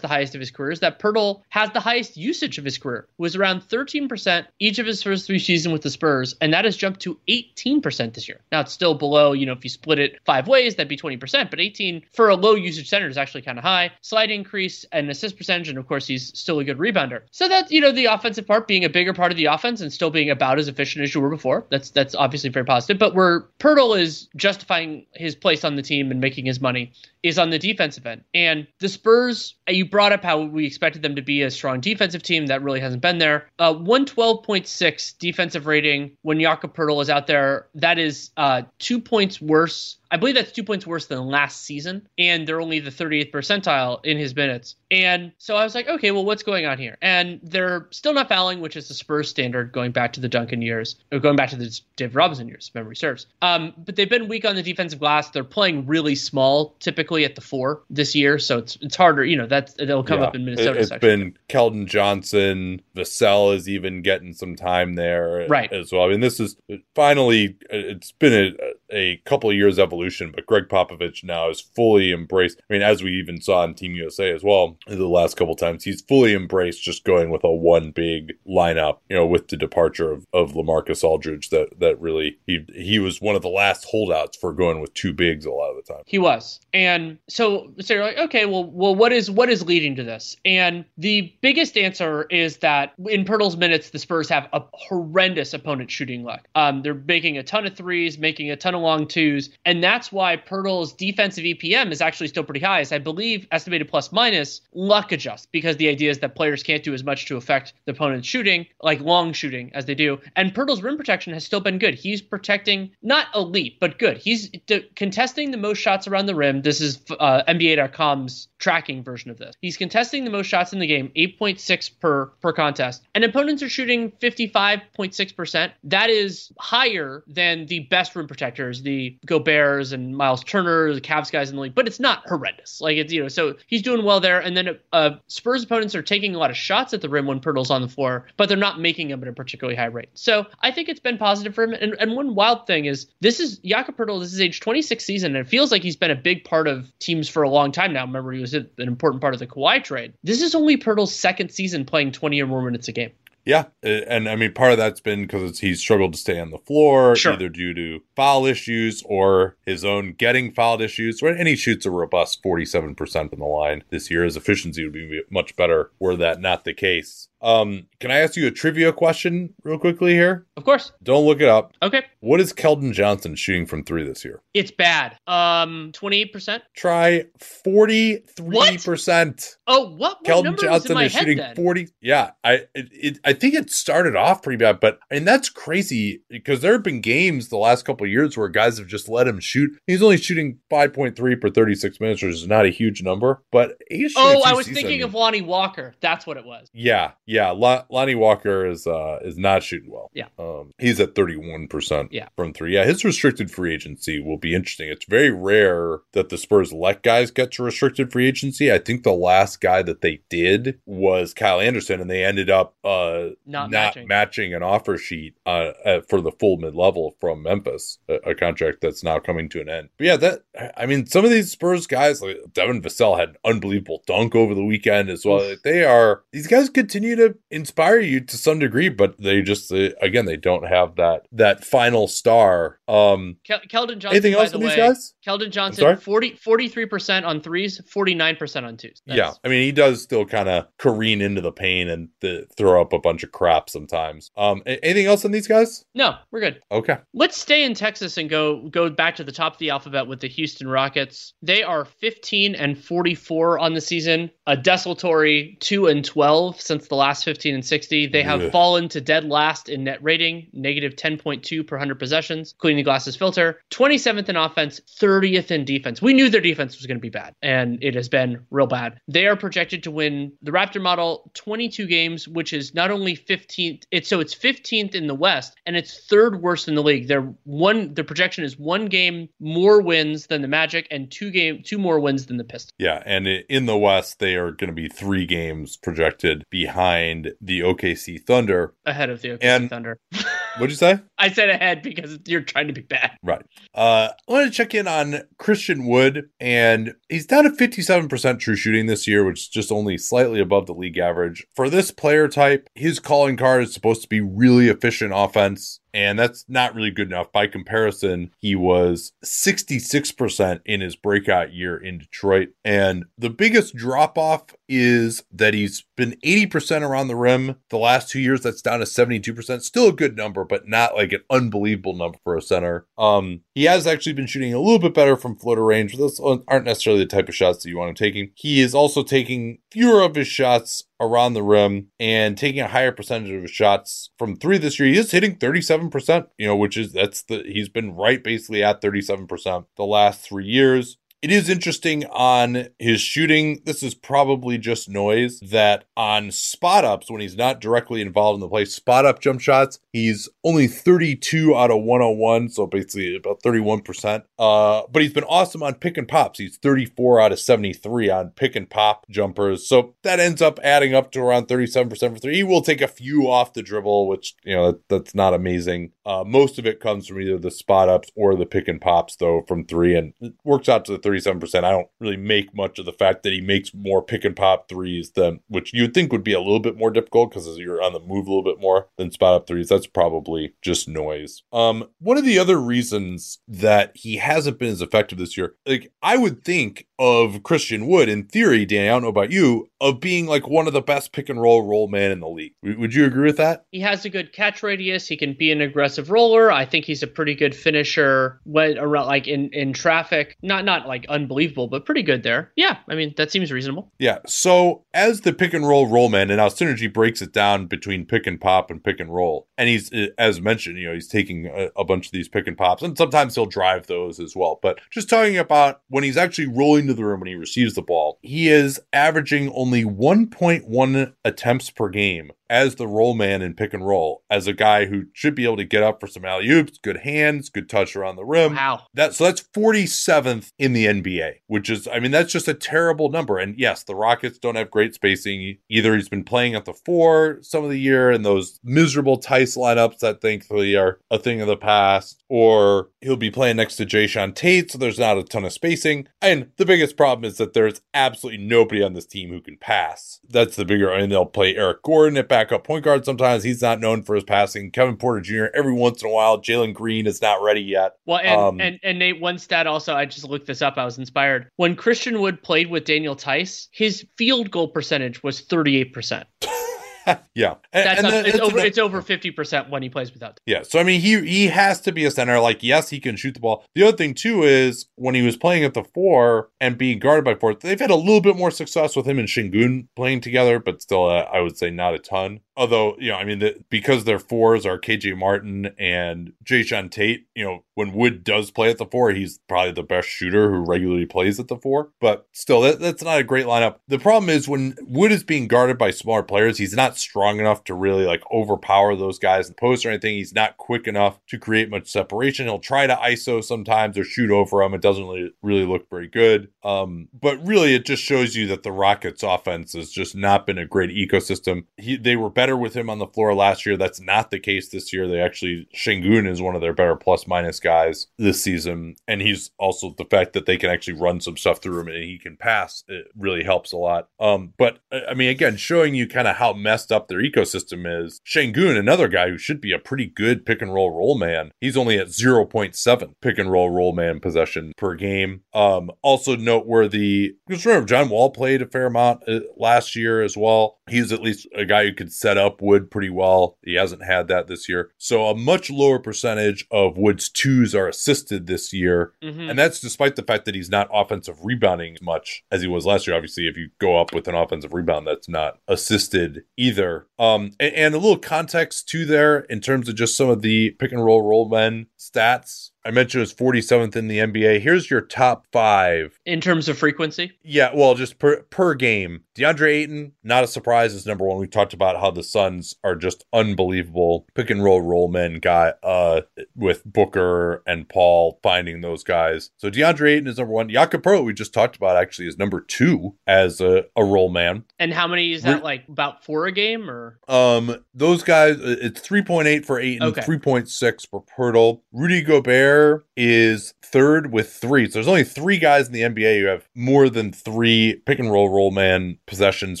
the highest of his career is that Poeltl has the highest usage of his career. Was around 13% each of his first three seasons with the Spurs, and that has jumped to 18% this year. Now it's still below, you know, if you split it five ways, that'd be 20%, but 18 for a low usage center is actually kind of high. Slight increase and assist percentage, and of course he's still a good rebounder. So that's you know the offensive part being a bigger part of the offense and still being about as efficient as you were before. That's that's obviously very positive. But where Poeltl is justifying his place on the team and making his money is on the defensive end. And the Spurs, uh, you brought up how we expected them to be a strong defensive team. That really hasn't been there. Uh, 112.6 defensive rating when Jakob Poeltl is out there. That is uh, two points worse. I believe that's two points worse than last season, and they're only the 38th percentile in his minutes. And so I was like, okay, well, what's going on here? And they're still not fouling, which is the Spurs standard going back to the Duncan years, or going back to the Dave Robinson years, memory serves. Um, but they've been weak on the defensive glass. They're playing really small, typically at the four this year, so it's it's harder. You know, that's it'll come Yeah. up in Minnesota. It, has section. been Keldon Johnson. Vassell is even getting some time there Right. as well. I mean, this is finally, uh, it's been a, a couple of years evolution, but Gregg Popovich now is fully embraced. I mean, as we even saw in Team USA as well, the last couple times, he's fully embraced just going with a one big lineup, you know, with the departure of, of Lamarcus Aldridge that, that really, he, he was one of the last holdouts for going with two bigs a lot of the time. He was. And so so you're like, okay, well well what is what is leading to this? And the biggest answer is that in Poeltl's minutes, the Spurs have a horrendous opponent shooting luck. Um, they're making a ton of threes, making a ton of long twos, and that's why Poeltl's defensive EPM is actually still pretty high. As I believe estimated plus minus luck adjust because the idea is that players can't do as much to affect the opponent's shooting, like long shooting as they do. And Poeltl's rim protection has still been good. He's protecting not elite, but good. He's contesting the most shots around the rim. This is uh, NBA.com's tracking version of this. He's contesting the most shots in the game, 8.6 per per contest, and opponents are shooting 55.6 percent. That is higher than the best rim protectors, the Gobert's and Miles Turner, the Cavs guys in the league. But it's not horrendous. Like it's you know, so he's doing well there. And then uh, Spurs opponents are taking a lot of shots at the rim when Poeltl's on the floor, but they're not making them at a particularly high rate. So I think it's been positive for him. And, and one wild thing is this is Jakob Poeltl. This is age 26 season, and it feels like he's been a big part of teams for a long time now. Remember, he was an important part of the Kawhi trade. This is only Poeltl's second season playing 20 or more minutes a game. Yeah, uh, and I mean part of that's been because he's struggled to stay on the floor, Sure. either due to foul issues or his own getting fouled issues. And he shoots a robust forty-seven percent from the line this year. His efficiency would be much better were that not the case. Um, can I ask you a trivia question real quickly here? Of course. Don't look it up. Okay. What is Keldon Johnson shooting from three this year? It's bad. Um, 28%. Try forty-three percent. Oh, what? what Keldon Johnson is shooting then? 40. Yeah, I it, it, I think it started off pretty bad, but and that's crazy because there have been games the last couple of years where guys have just let him shoot. He's only shooting 5.3 per 36 minutes, which is not a huge number, but he's Oh, I was seasons. thinking of Lonnie Walker. That's what it was. Yeah, yeah. Lon- Lonnie Walker is uh is not shooting well. Yeah. Um he's at 31% Yeah. from 3. Yeah, his restricted free agency will be interesting. It's very rare that the Spurs let guys get to restricted free agency. I think the last guy that they did was Kyle Anderson and they ended up uh Not matching. matching an offer sheet uh, uh for the full mid-level from Memphis, a, a contract that's now coming to an end. But yeah, that I mean some of these Spurs guys like Devin Vassell had an unbelievable dunk over the weekend as well. Like, they are these guys continue to inspire you to some degree, but they just uh, again they don't have that that final star. Um Kel- Keldon Johnson. anything by else the on these guys? Keldon? Johnson, 40, 43% on threes, 49% on twos. yeah, I mean he does still kind of careen into the paint and the, throw up a bunch of crap sometimes. Um, anything else on these guys? No, we're good. Okay, Let's stay in Texas and go go back to the top of the alphabet with the Houston Rockets. They are 15 and 44 on the season, a desultory 2 and 12 since the last 15 and 60. They have fallen to dead last in net rating, negative 10.2 per 100 possessions, including the glasses filter, 27th in offense, 30th in defense. We knew their defense was going to be bad, and it has been real bad. They are projected to win the Raptor model 22 games, which is not only 15th, it's so it's 15th in the West and it's third worst in the league. They're one the projection is one game more wins than the Magic and two game two more wins than the Pistons. yeah, and in the West they are going to be three games projected behind the OKC Thunder. Ahead of the OKC And- Thunder. What'd you say? I said ahead because you're trying to be bad. Right. Uh, I want to check in on Christian Wood, and he's down to 57% true shooting this year, which is just only slightly above the league average. For this player type, his calling card is supposed to be really efficient offense, and that's not really good enough. By comparison, he was 66% in his breakout year in Detroit. And the biggest drop off is that he's been 80% around the rim the last two years. That's down to 72%. Still a good number, but not like an unbelievable number for a center. Um, he has actually been shooting a little bit better from floater range. Those aren't necessarily the type of shots that you want him taking. He is also taking fewer of his shots around the rim and taking a higher percentage of his shots from three this year. He is hitting 37%, you know, which is that's the he's been right basically at 37% the last three years. It is interesting on his shooting. This is probably just noise that on spot ups, when he's not directly involved in the play, spot up jump shots, he's only 32 out of 101, so basically about 31%. Uh, but he's been awesome on pick and pops. He's 34 out of 73 on pick and pop jumpers. So that ends up adding up to around 37% for three. He will take a few off the dribble, which, you know, that, that's not amazing. Uh, most of it comes from either the spot ups or the pick and pops, though, from three, and works out to the 37%. I don't really make much of the fact that he makes more pick and pop threes than, which you would think would be a little bit more difficult because you're on the move a little bit more than spot up threes. That's probably just noise. Um, one of the other reasons that he hasn't been as effective this year, like I would think of Christian Wood in theory, Danny, I don't know about you, of being like one of the best pick and roll roll man in the league. Would you agree with that? He has a good catch radius. He can be an aggressive roller. I think he's a pretty good finisher when around like in in traffic. Not not like unbelievable, but pretty good there. Yeah, I mean that seems reasonable. Yeah. So as the pick and roll roll man, and now Synergy breaks it down between pick and pop and pick and roll, and he's uh, as mentioned, you know, he's taking a, a bunch of these pick and pops, and sometimes he'll drive those as well. But just talking about when he's actually rolling to the rim when he receives the ball, he is averaging only 1.1 attempts per game as the roll man in pick and roll, as a guy who should be able to get up for some alley oops, good hands, good touch around the rim. Wow. That so that's 47th in the NBA, which is I mean that's just a terrible number. And yes, the Rockets don't have great spacing. Either he's been playing at the four some of the year and those miserable Theis lineups that thankfully are a thing of the past, or he'll be playing next to Jae'Sean Tate, so there's not a ton of spacing. And the biggest problem is that there's absolutely nobody on this team who can pass. That's the bigger and they'll play Eric Gordon at backup point guard sometimes. He's not known for his passing. Kevin Porter Jr. every once in a while. Jalen Green is not ready yet. Well, and, um, and and Nate, one stat also, I just looked this up. I was inspired. When Christian Wood played with Daniel Theis, his field goal percentage was 38%. yeah, and, and then, it's, over, it's over fifty percent when he plays without. Yeah, so I mean, he he has to be a center. Like, yes, he can shoot the ball. The other thing too is when he was playing at the four and being guarded by four, they've had a little bit more success with him and Sengun playing together, but still, uh, I would say not a ton. Although, you know, I mean, the, because their fours are KJ Martin and Jae'Sean Tate, you know, when Wood does play at the four, he's probably the best shooter who regularly plays at the four. But still, that, that's not a great lineup. The problem is when Wood is being guarded by smaller players, he's not strong enough to really like overpower those guys in the post or anything. He's not quick enough to create much separation. He'll try to ISO sometimes or shoot over them. It doesn't really, really look very good. Um, but really, it just shows you that the Rockets' offense has just not been a great ecosystem. He, they were better with him on the floor last year. That's not the case this year. They actually, Sengun is one of their better plus minus guys this season. And he's also the fact that they can actually run some stuff through him and he can pass. It really helps a lot. Um, but I mean, again, showing you kind of how messed up their ecosystem is. Sengun, another guy who should be a pretty good pick and roll roll man, he's only at 0.7 pick and roll roll man possession per game. Um, also noteworthy, because remember, John Wall played a fair amount uh, last year as well. He's at least a guy who could set up Wood pretty well. He hasn't had that this year. So a much lower percentage of Wood's twos are assisted this year. Mm-hmm. And that's despite the fact that he's not offensive rebounding as much as he was last year. Obviously, if you go up with an offensive rebound, that's not assisted either. Um, and, and a little context too there in terms of just some of the pick and roll roll men stats I mentioned it was 47th in the NBA. Here's your top five in terms of frequency. Yeah, well, just per per game. DeAndre Ayton, not a surprise, is number one. We talked about how the Suns are just unbelievable pick and roll roll men guy uh with Booker and Paul finding those guys. So DeAndre Ayton is number one. Jakob Poeltl, we just talked about actually is number two as a, a roll man. And how many is that? We're, like about four a game or? Um, those guys, it's 3.8 for Ayton, okay. 3.6 for Poeltl. Rudy Gobert is third with three. So there's only three guys in the NBA who have more than three pick and roll roll man possessions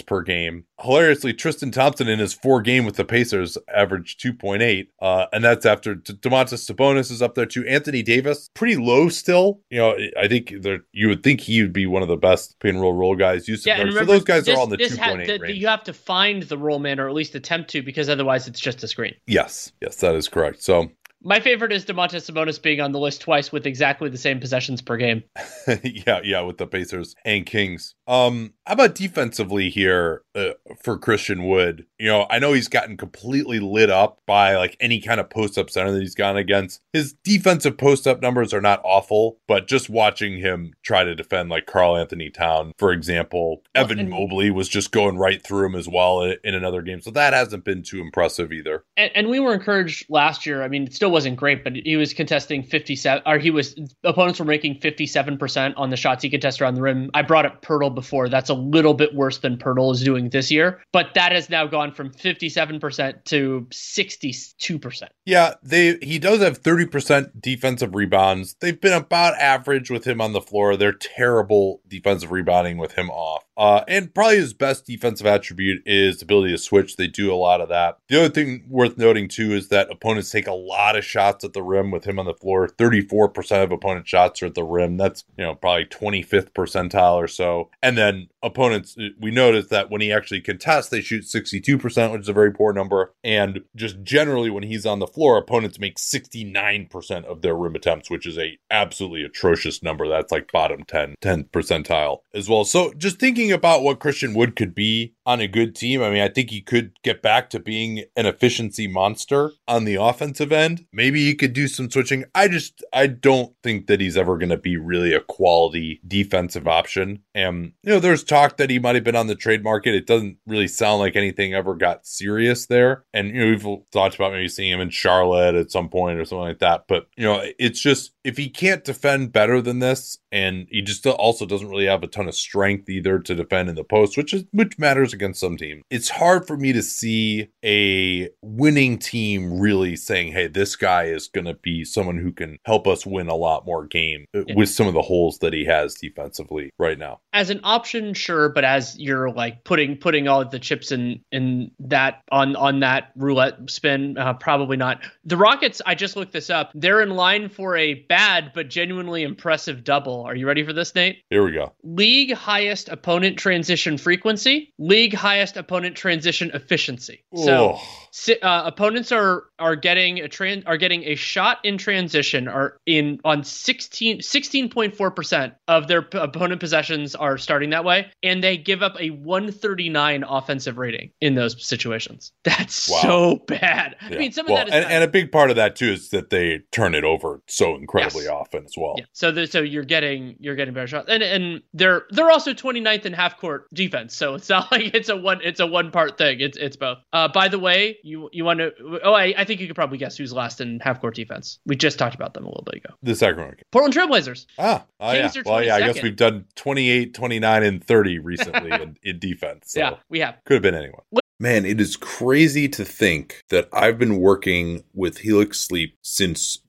per game. Hilariously, Tristan Thompson in his four game with the Pacers averaged 2.8. Uh, and that's after D- Domantas Sabonis is up there too. Anthony Davis, pretty low still. You know, I think you would think he would be one of the best pick and roll roll guys. Used yeah, remember, so those guys this, are all in the 2.8 ha- range. You have to find the roll man or at least attempt to because otherwise it's just a screen. Yes, yes, that is correct. So my favorite is Domantas Sabonis being on the list twice with exactly the same possessions per game. yeah, yeah, with the Pacers and Kings. Um, how about defensively here uh, for Christian Wood? You know, I know he's gotten completely lit up by like any kind of post up center that he's gone against. His defensive post up numbers are not awful, but just watching him try to defend like Karl-Anthony Towns, for example, well, Evan and, Mobley was just going right through him as well in, in another game. So that hasn't been too impressive either. And, and we were encouraged last year. I mean, it still wasn't great, but he was contesting 57, or he was, opponents were making 57% on the shots he contested around the rim. I brought up Poeltl before. That's a little bit worse than Poeltl is doing this year, but that has now gone from 57% to 62%. Yeah, they he does have 30% defensive rebounds. They've been about average with him on the floor. They're terrible defensive rebounding with him off. Uh, and probably his best defensive attribute is ability to switch. They do a lot of that. The other thing worth noting too is that opponents take a lot of shots at the rim with him on the floor. 34% of opponent shots are at the rim. That's, you know, probably 25th percentile or so. And then opponents, uh, we notice that when he actually contests, they shoot 62%, which is a very poor number. And just generally when he's on the floor, opponents make 69% of their rim attempts, which is a absolutely atrocious number. That's like bottom 10, 10 percentile as well. So just thinking about what Christian Wood could be on a good team, I mean, I think he could get back to being an efficiency monster on the offensive end. Maybe he could do some switching. I just, I don't think that he's ever going to be really a quality defensive option. And, you know, there's talk that he might have been on the trade market. It doesn't really sound like anything ever got serious there. And, you know, we've talked about maybe seeing him in Charlotte at some point or something like that. But, you know, it's just, if he can't defend better than this, and he just also doesn't really have a ton of strength either to defend in the post, which is which matters against some team. It's hard for me to see a winning team really saying, "Hey, this guy is going to be someone who can help us win a lot more games uh, yeah. with some of the holes that he has defensively right now." As an option, sure, but as you're like putting putting all of the chips in in that on on that roulette spin, uh, probably not. The Rockets, I just looked this up. They're in line for a bad but genuinely impressive double. Are you ready for this, Nate? Here we go. League highest opponent transition frequency, league highest opponent transition efficiency. So uh, opponents are are getting a trans are getting a shot in transition are in on 16 16.4% of their p- opponent possessions are starting that way and they give up a 139 offensive rating in those situations. That's wow. so bad. Yeah. I mean some well, of that is and, and, a big part of that too is that they turn it over so incredibly yes. often as well. Yeah. So so you're getting you're getting better shots. And and they're they're also 29th in half court defense. So it's not like it's a one it's a one part thing. It's it's both. Uh by the way, you you want to oh I, I think you could probably guess who's last in half court defense. We just talked about them a little bit ago. The second one. Portland Trailblazers. Ah, oh, yeah. Well, yeah, I guess we've done 28, 29, and 30 recently in, in defense. So yeah, we have. Could have been anyone. Man, it is crazy to think that I've been working with Helix Sleep since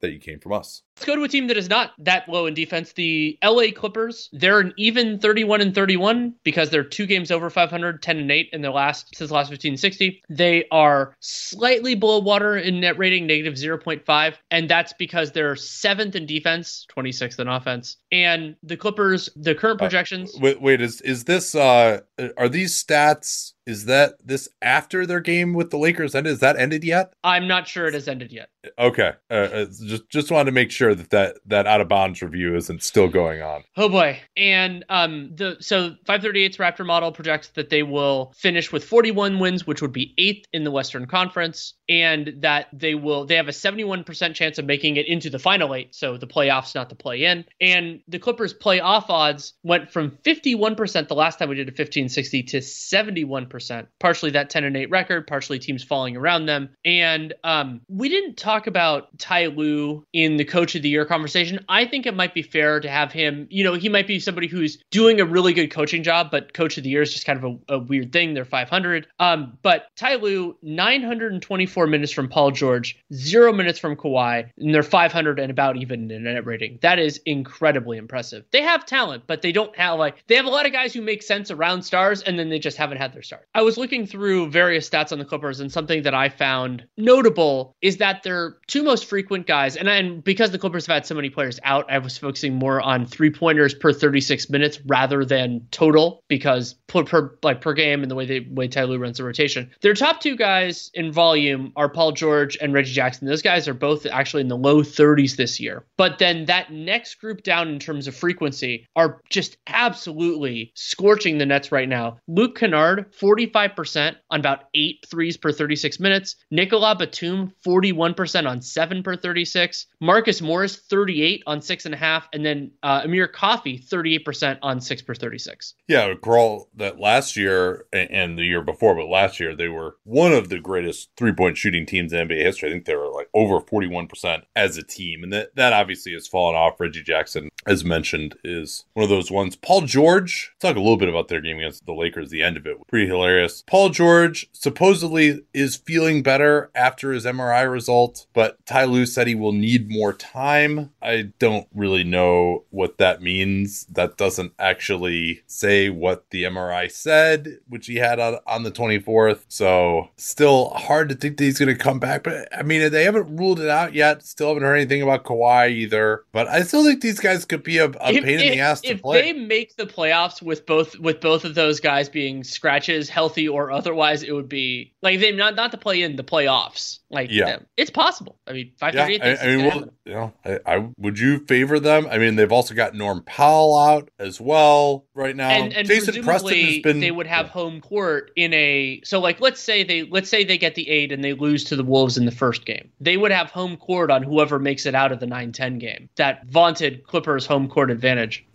that you came from us. Let's go to a team that is not that low in defense. The LA Clippers. They're an even 31 and 31 because they're two games over 500, 10 and 8 in their last since the last 1560. They are slightly below water in net rating, negative 0.5, and that's because they're seventh in defense, 26th in offense. And the Clippers, the current uh, projections. Uh, wait, wait, is is this uh are these stats is that this after their game with the Lakers ended? Is that ended yet? I'm not sure it has ended yet. Okay, uh, uh just just wanted to make sure that that that out of bounds review isn't still going on. Oh boy, and um the so 538's Raptor model projects that they will finish with 41 wins, which would be eighth in the Western Conference, and that they will they have a 71% chance of making it into the final eight, so the playoffs, not the play in. And the Clippers playoff odds went from 51% the last time we did a 1560 to 71 percent Partially that 10 and 8 record, partially teams falling around them. And um, we didn't talk about Ty Lue in the coach of the year conversation. I think it might be fair to have him, you know, he might be somebody who's doing a really good coaching job, but coach of the year is just kind of a, a weird thing. They're 500. Um, but Ty Lue, 924 44 minutes from Paul George, zero minutes from Kawhi, and they're 500 and about even in net rating. That is incredibly impressive. They have talent, but they don't have like they have a lot of guys who make sense around stars, and then they just haven't had their start. I was looking through various stats on the Clippers, and something that I found notable is that their two most frequent guys, and because the Clippers have had so many players out, I was focusing more on three pointers per 36 minutes rather than total because per, per like per game and the way they way Ty Lue runs the rotation. Their top two guys in volume are Paul George and Reggie Jackson. Those guys are both actually in the low 30s this year. But then that next group down in terms of frequency are just absolutely scorching the Nets right now. Luke Kennard, 45% on about eight threes per 36 minutes. Nicolas Batum, 41% on seven per 36. Marcus Morris, 38 on six and a half. And then uh, Amir Coffey, 38% on six per 36. Yeah, Grawl, that last year and the year before, but last year they were one of the greatest three point shooting teams in NBA history. I think they were like over 41% as a team. And that, that obviously has fallen off. Reggie Jackson, as mentioned, is one of those ones. Paul George, talk a little bit about their game against the Lakers, the end of it. Pretty hilarious. Paul George supposedly is feeling better after his MRI result, but Ty Lue said he will need more time. I don't really know what that means. That doesn't actually say what the MRI said, which he had on, on the 24th. So still hard to think he's going to come back. But I mean, they haven't ruled it out yet. Still haven't heard anything about Kawhi either. But I still think these guys could be a, a if, pain in the ass to if play. If they make the playoffs with both with both of those guys being scratches, healthy or otherwise, it would be like they not not to play in the playoffs. Like Yeah. it's possible. I mean, five Yeah, thirty eight. I, I mean, well, you know, I, I would you favor them? I mean, they've also got Norm Powell out as well right now. and, and Jason Preston has been. they would have home court in a so like let's say they let's say they get the eight and they lose to the wolves in the first game they would have home court on whoever makes it out of the 9-10 game that vaunted clippers home court advantage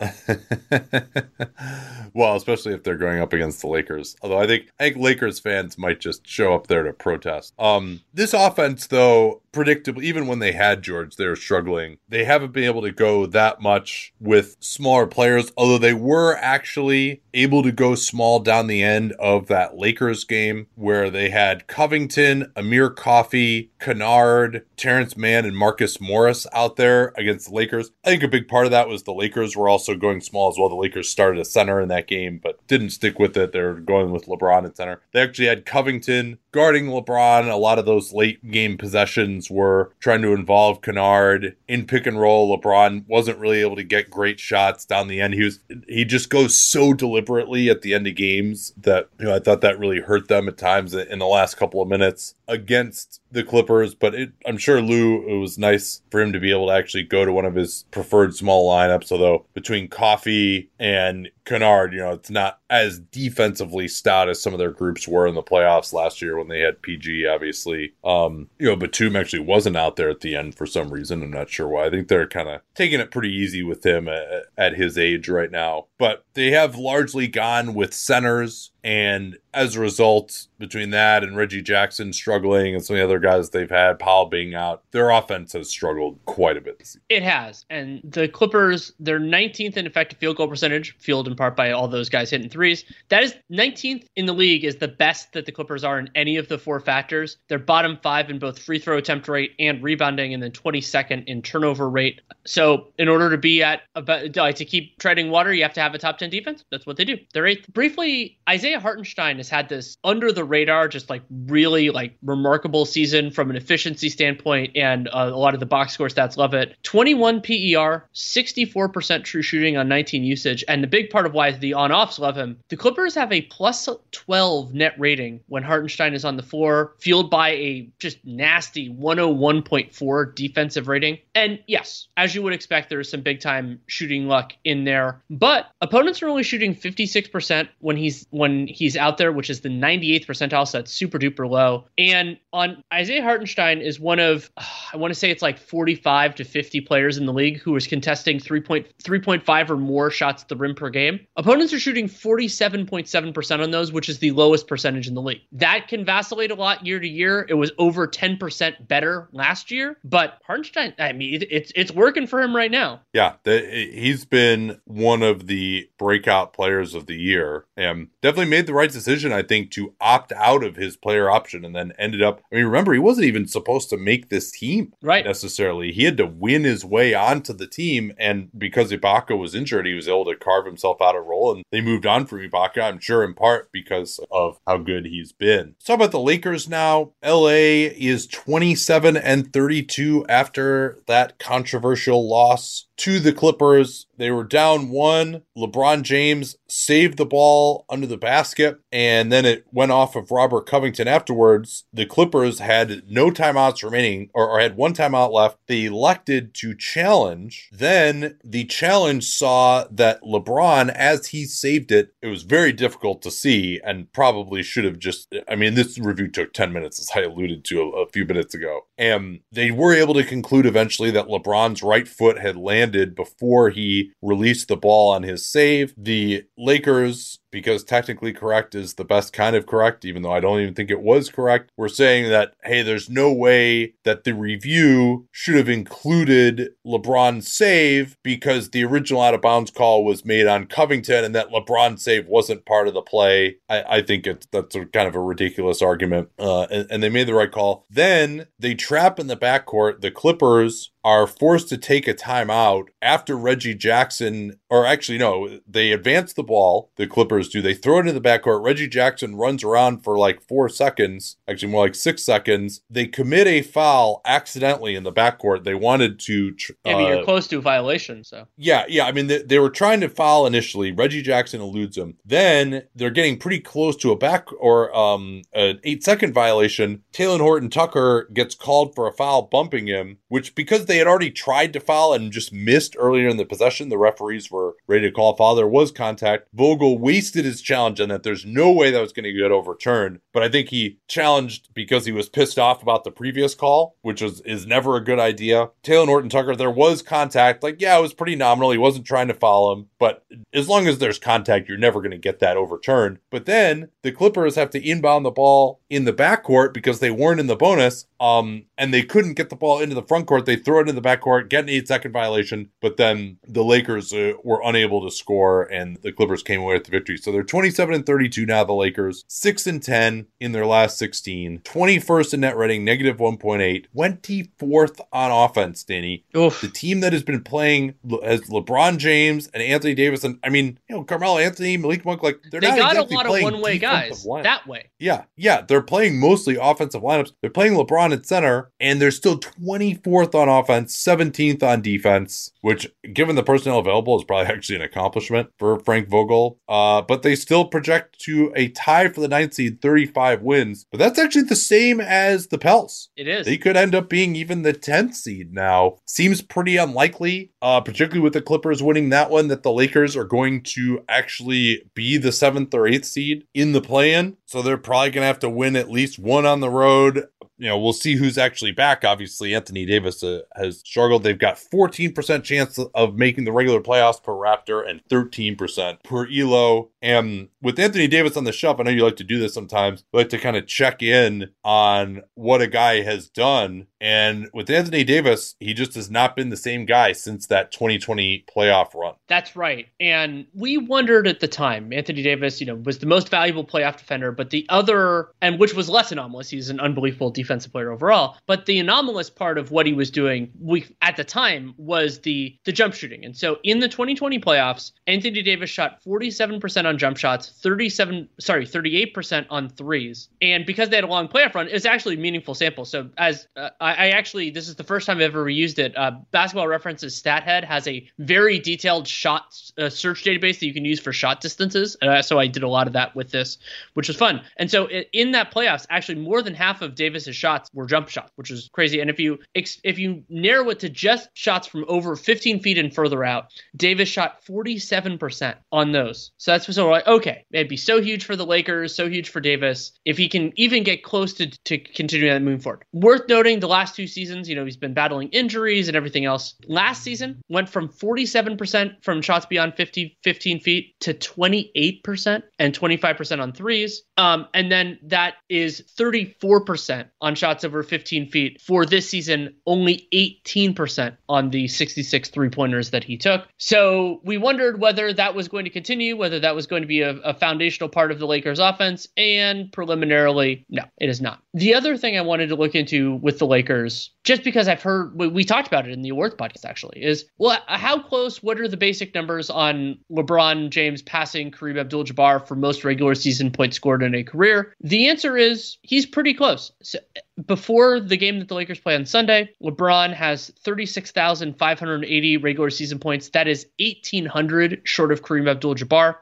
well, especially if they're going up against the Lakers. Although I think I think Lakers fans might just show up there to protest. Um, this offense, though, predictably, even when they had George, they were struggling. They haven't been able to go that much with smaller players, although they were actually able to go small down the end of that Lakers game where they had Covington, Amir Coffey, Kennard, Terance Mann, and Marcus Morris out there against the Lakers. I think a big part of that was the Lakers were also going small as well. The Lakers started a center in that game, but didn't stick with it. They're going with LeBron at center. They actually had Covington guarding LeBron. A lot of those late game possessions were trying to involve Kennard in pick and roll. LeBron wasn't really able to get great shots down the end. He was he just goes so deliberately at the end of games that you know I thought that really hurt them at times in the last couple of minutes against the Clippers. But it, I'm sure Lue it was nice for him to be able to actually go to one of his preferred small lineups. Although between Coffey and Kennard, you know, it's not as defensively stout as some of their groups were in the playoffs last year when they had PG, obviously. Um, you know, Batum actually wasn't out there at the end for some reason. I'm not sure why. I think they're kind of taking it pretty easy with him at, at his age right now. But they have largely gone with centers. And as a result, between that and Reggie Jackson struggling and some of the other guys they've had, Powell being out, their offense has struggled quite a bit it has. And the clippers they're 19th in effective field goal percentage fueled in part by all those guys hitting threes. That is 19th in the league is the best that the clippers are in any of the four factors. They're bottom five in both free throw attempt rate and rebounding and then 22nd in turnover rate. So in order to be at about to keep treading water you have to have a top 10 defense. That's what they do. They're eighth. Briefly isaiah hartenstein has had this under the radar just like really like remarkable season from an efficiency standpoint and uh, a lot of the box score stats love it. 21 per 64% true shooting on 19 usage and the big part of why the on-offs love him the clippers have a plus 12 net rating when hartenstein is on the floor fueled by a just nasty 101.4 defensive rating. And yes as you would expect there's some big time shooting luck in there but opponents are only shooting 56% when he's when he's out there which is the 98th percentile so that's super duper low. And on isaiah hartenstein is one of i want to say it's like 45 to 50 players in the league who is contesting 3.3.5 or more shots at the rim per game. Opponents are shooting 47.7% on those which is the lowest percentage in the league. That can vacillate a lot year to year. It was over 10% better last year but hartenstein i mean it, it's it's working for him right now. Yeah, the, he's been one of the breakout players of the year and definitely made the right decision, I think, to opt out of his player option and then ended up. I mean, remember, he wasn't even supposed to make this team right. necessarily. He had to win his way onto the team. And because Ibaka was injured, he was able to carve himself out a role. And they moved on from Ibaka, I'm sure, in part because of how good he's been. So, about the Lakers now. LA is 27 and 32 after that controversial loss to the Clippers. They were down one. LeBron James saved the ball under the basket, and then it went off of Robert Covington afterwards. The Clippers had no timeouts remaining, or, or had one timeout left. They elected to challenge. Then the challenge saw that LeBron, as he saved it, it was very difficult to see and probably should have just. I mean, this review took 10 minutes, as I alluded to a, a few minutes ago. And they were able to conclude eventually that LeBron's right foot had landed before he released the ball on his save. The Lakers because technically correct is the best kind of correct, even though I don't even think it was correct. We're saying that, hey, there's no way that the review should have included LeBron's save because the original out of bounds call was made on Covington and that LeBron save wasn't part of the play. I, I think it's that's a, kind of a ridiculous argument. Uh, and, and they made the right call. Then they trap in the backcourt. The Clippers are forced to take a timeout after Reggie Jackson, or actually, no, they advance the ball. The Clippers do. They throw it into the backcourt. Reggie Jackson runs around for like four seconds, actually more like six seconds. They commit a foul accidentally in the backcourt. They wanted to. Tr- yeah, I mean, you're uh, close to a violation, so. Yeah, yeah. I mean, they, they were trying to foul initially. Reggie Jackson eludes them. Then they're getting pretty close to a back or um an eight second violation. Talen Horton Tucker gets called for a foul, bumping him, which because they had already tried to foul and just missed earlier in the possession. The referees were ready to call. There was contact. Vogel wasted his challenge and that there's no way that was going to get overturned. But I think he challenged because he was pissed off about the previous call, which was is never a good idea. Talen Horton Tucker, there was contact. Like, yeah, it was pretty nominal. He wasn't trying to foul him, but as long as there's contact, you're never going to get that overturned. But then the Clippers have to inbound the ball in the backcourt because they weren't in the bonus. Um, and they couldn't get the ball into the front court. They throw it in the backcourt, get an eight second violation, but then the Lakers uh, were unable to score, and the Clippers came away with the victory. So they're 27 and 32 now. The Lakers six and 10 in their last 16, 21st in net rating, negative 1.8, 24th on offense. Danny, Oof. the team that has been playing as LeBron James and Anthony Davis, and I mean, you know, Carmelo Anthony, Malik Monk, like they're they not got exactly a lot of one way guys that way. Yeah, yeah, they're playing mostly offensive lineups. They're playing LeBron at center, and they're still 24th on offense, 17th on defense, which, given the personnel available, is probably actually an accomplishment for Frank Vogel. Uh, but they still project to a tie for the ninth seed, 35 wins. But that's actually the same as the Pels. It is. They could end up being even the 10th seed now. Seems pretty unlikely, uh, particularly with the Clippers winning that one, that the Lakers are going to actually be the seventh or eighth seed in the play in. So they're probably going to have to win at least one on the road you know, we'll see who's actually back. Obviously, Anthony Davis uh, has struggled. They've got 14% chance of making the regular playoffs per Raptor and 13% per Elo. And with Anthony Davis on the shelf, I know you like to do this sometimes, you like to kind of check in on what a guy has done. And with Anthony Davis, he just has not been the same guy since that 2020 playoff run. That's right. And we wondered at the time, Anthony Davis, you know, was the most valuable playoff defender, but the other, and which was less anomalous, he's an unbelievable defensive player overall. But the anomalous part of what he was doing, we at the time was the the jump shooting. And so in the 2020 playoffs, Anthony Davis shot 47% on jump shots, 37, sorry, 38% on threes. And because they had a long playoff run, it's actually a meaningful sample. So as uh, I, I, actually, this is the first time I've ever used it. Uh, Basketball References StatHead has a very detailed shot uh, search database that you can use for shot distances. So I did a lot of that with this, which was fun. And so in that playoffs, actually more than half of Davis's shots were jump shots, which is crazy. And if you if you narrow it to just shots from over 15 feet and further out, Davis shot 47% on those. So that's so like, okay, it'd be so huge for the Lakers, so huge for Davis if he can even get close to to continuing that move forward. Worth noting, the last two seasons, you know, he's been battling injuries and everything else. Last season went from 47% from shots beyond 50 15 feet to 28% and 25% on threes. Um, and then that is 34% on on shots over 15 feet. For this season, only 18% on the 66 three pointers that he took. So we wondered whether that was going to continue, whether that was going to be a, a foundational part of the Lakers offense. And preliminarily, no, it is not. The other thing I wanted to look into with the Lakers, just because I've heard, we, talked about it in the awards podcast actually, is well, how close, what are the basic numbers on LeBron James passing Kareem Abdul Jabbar for most regular season points scored in a career? The answer is he's pretty close. So, before the game that the Lakers play on Sunday, LeBron has 36,580 regular season points. That is 1,800 short of Kareem Abdul Jabbar.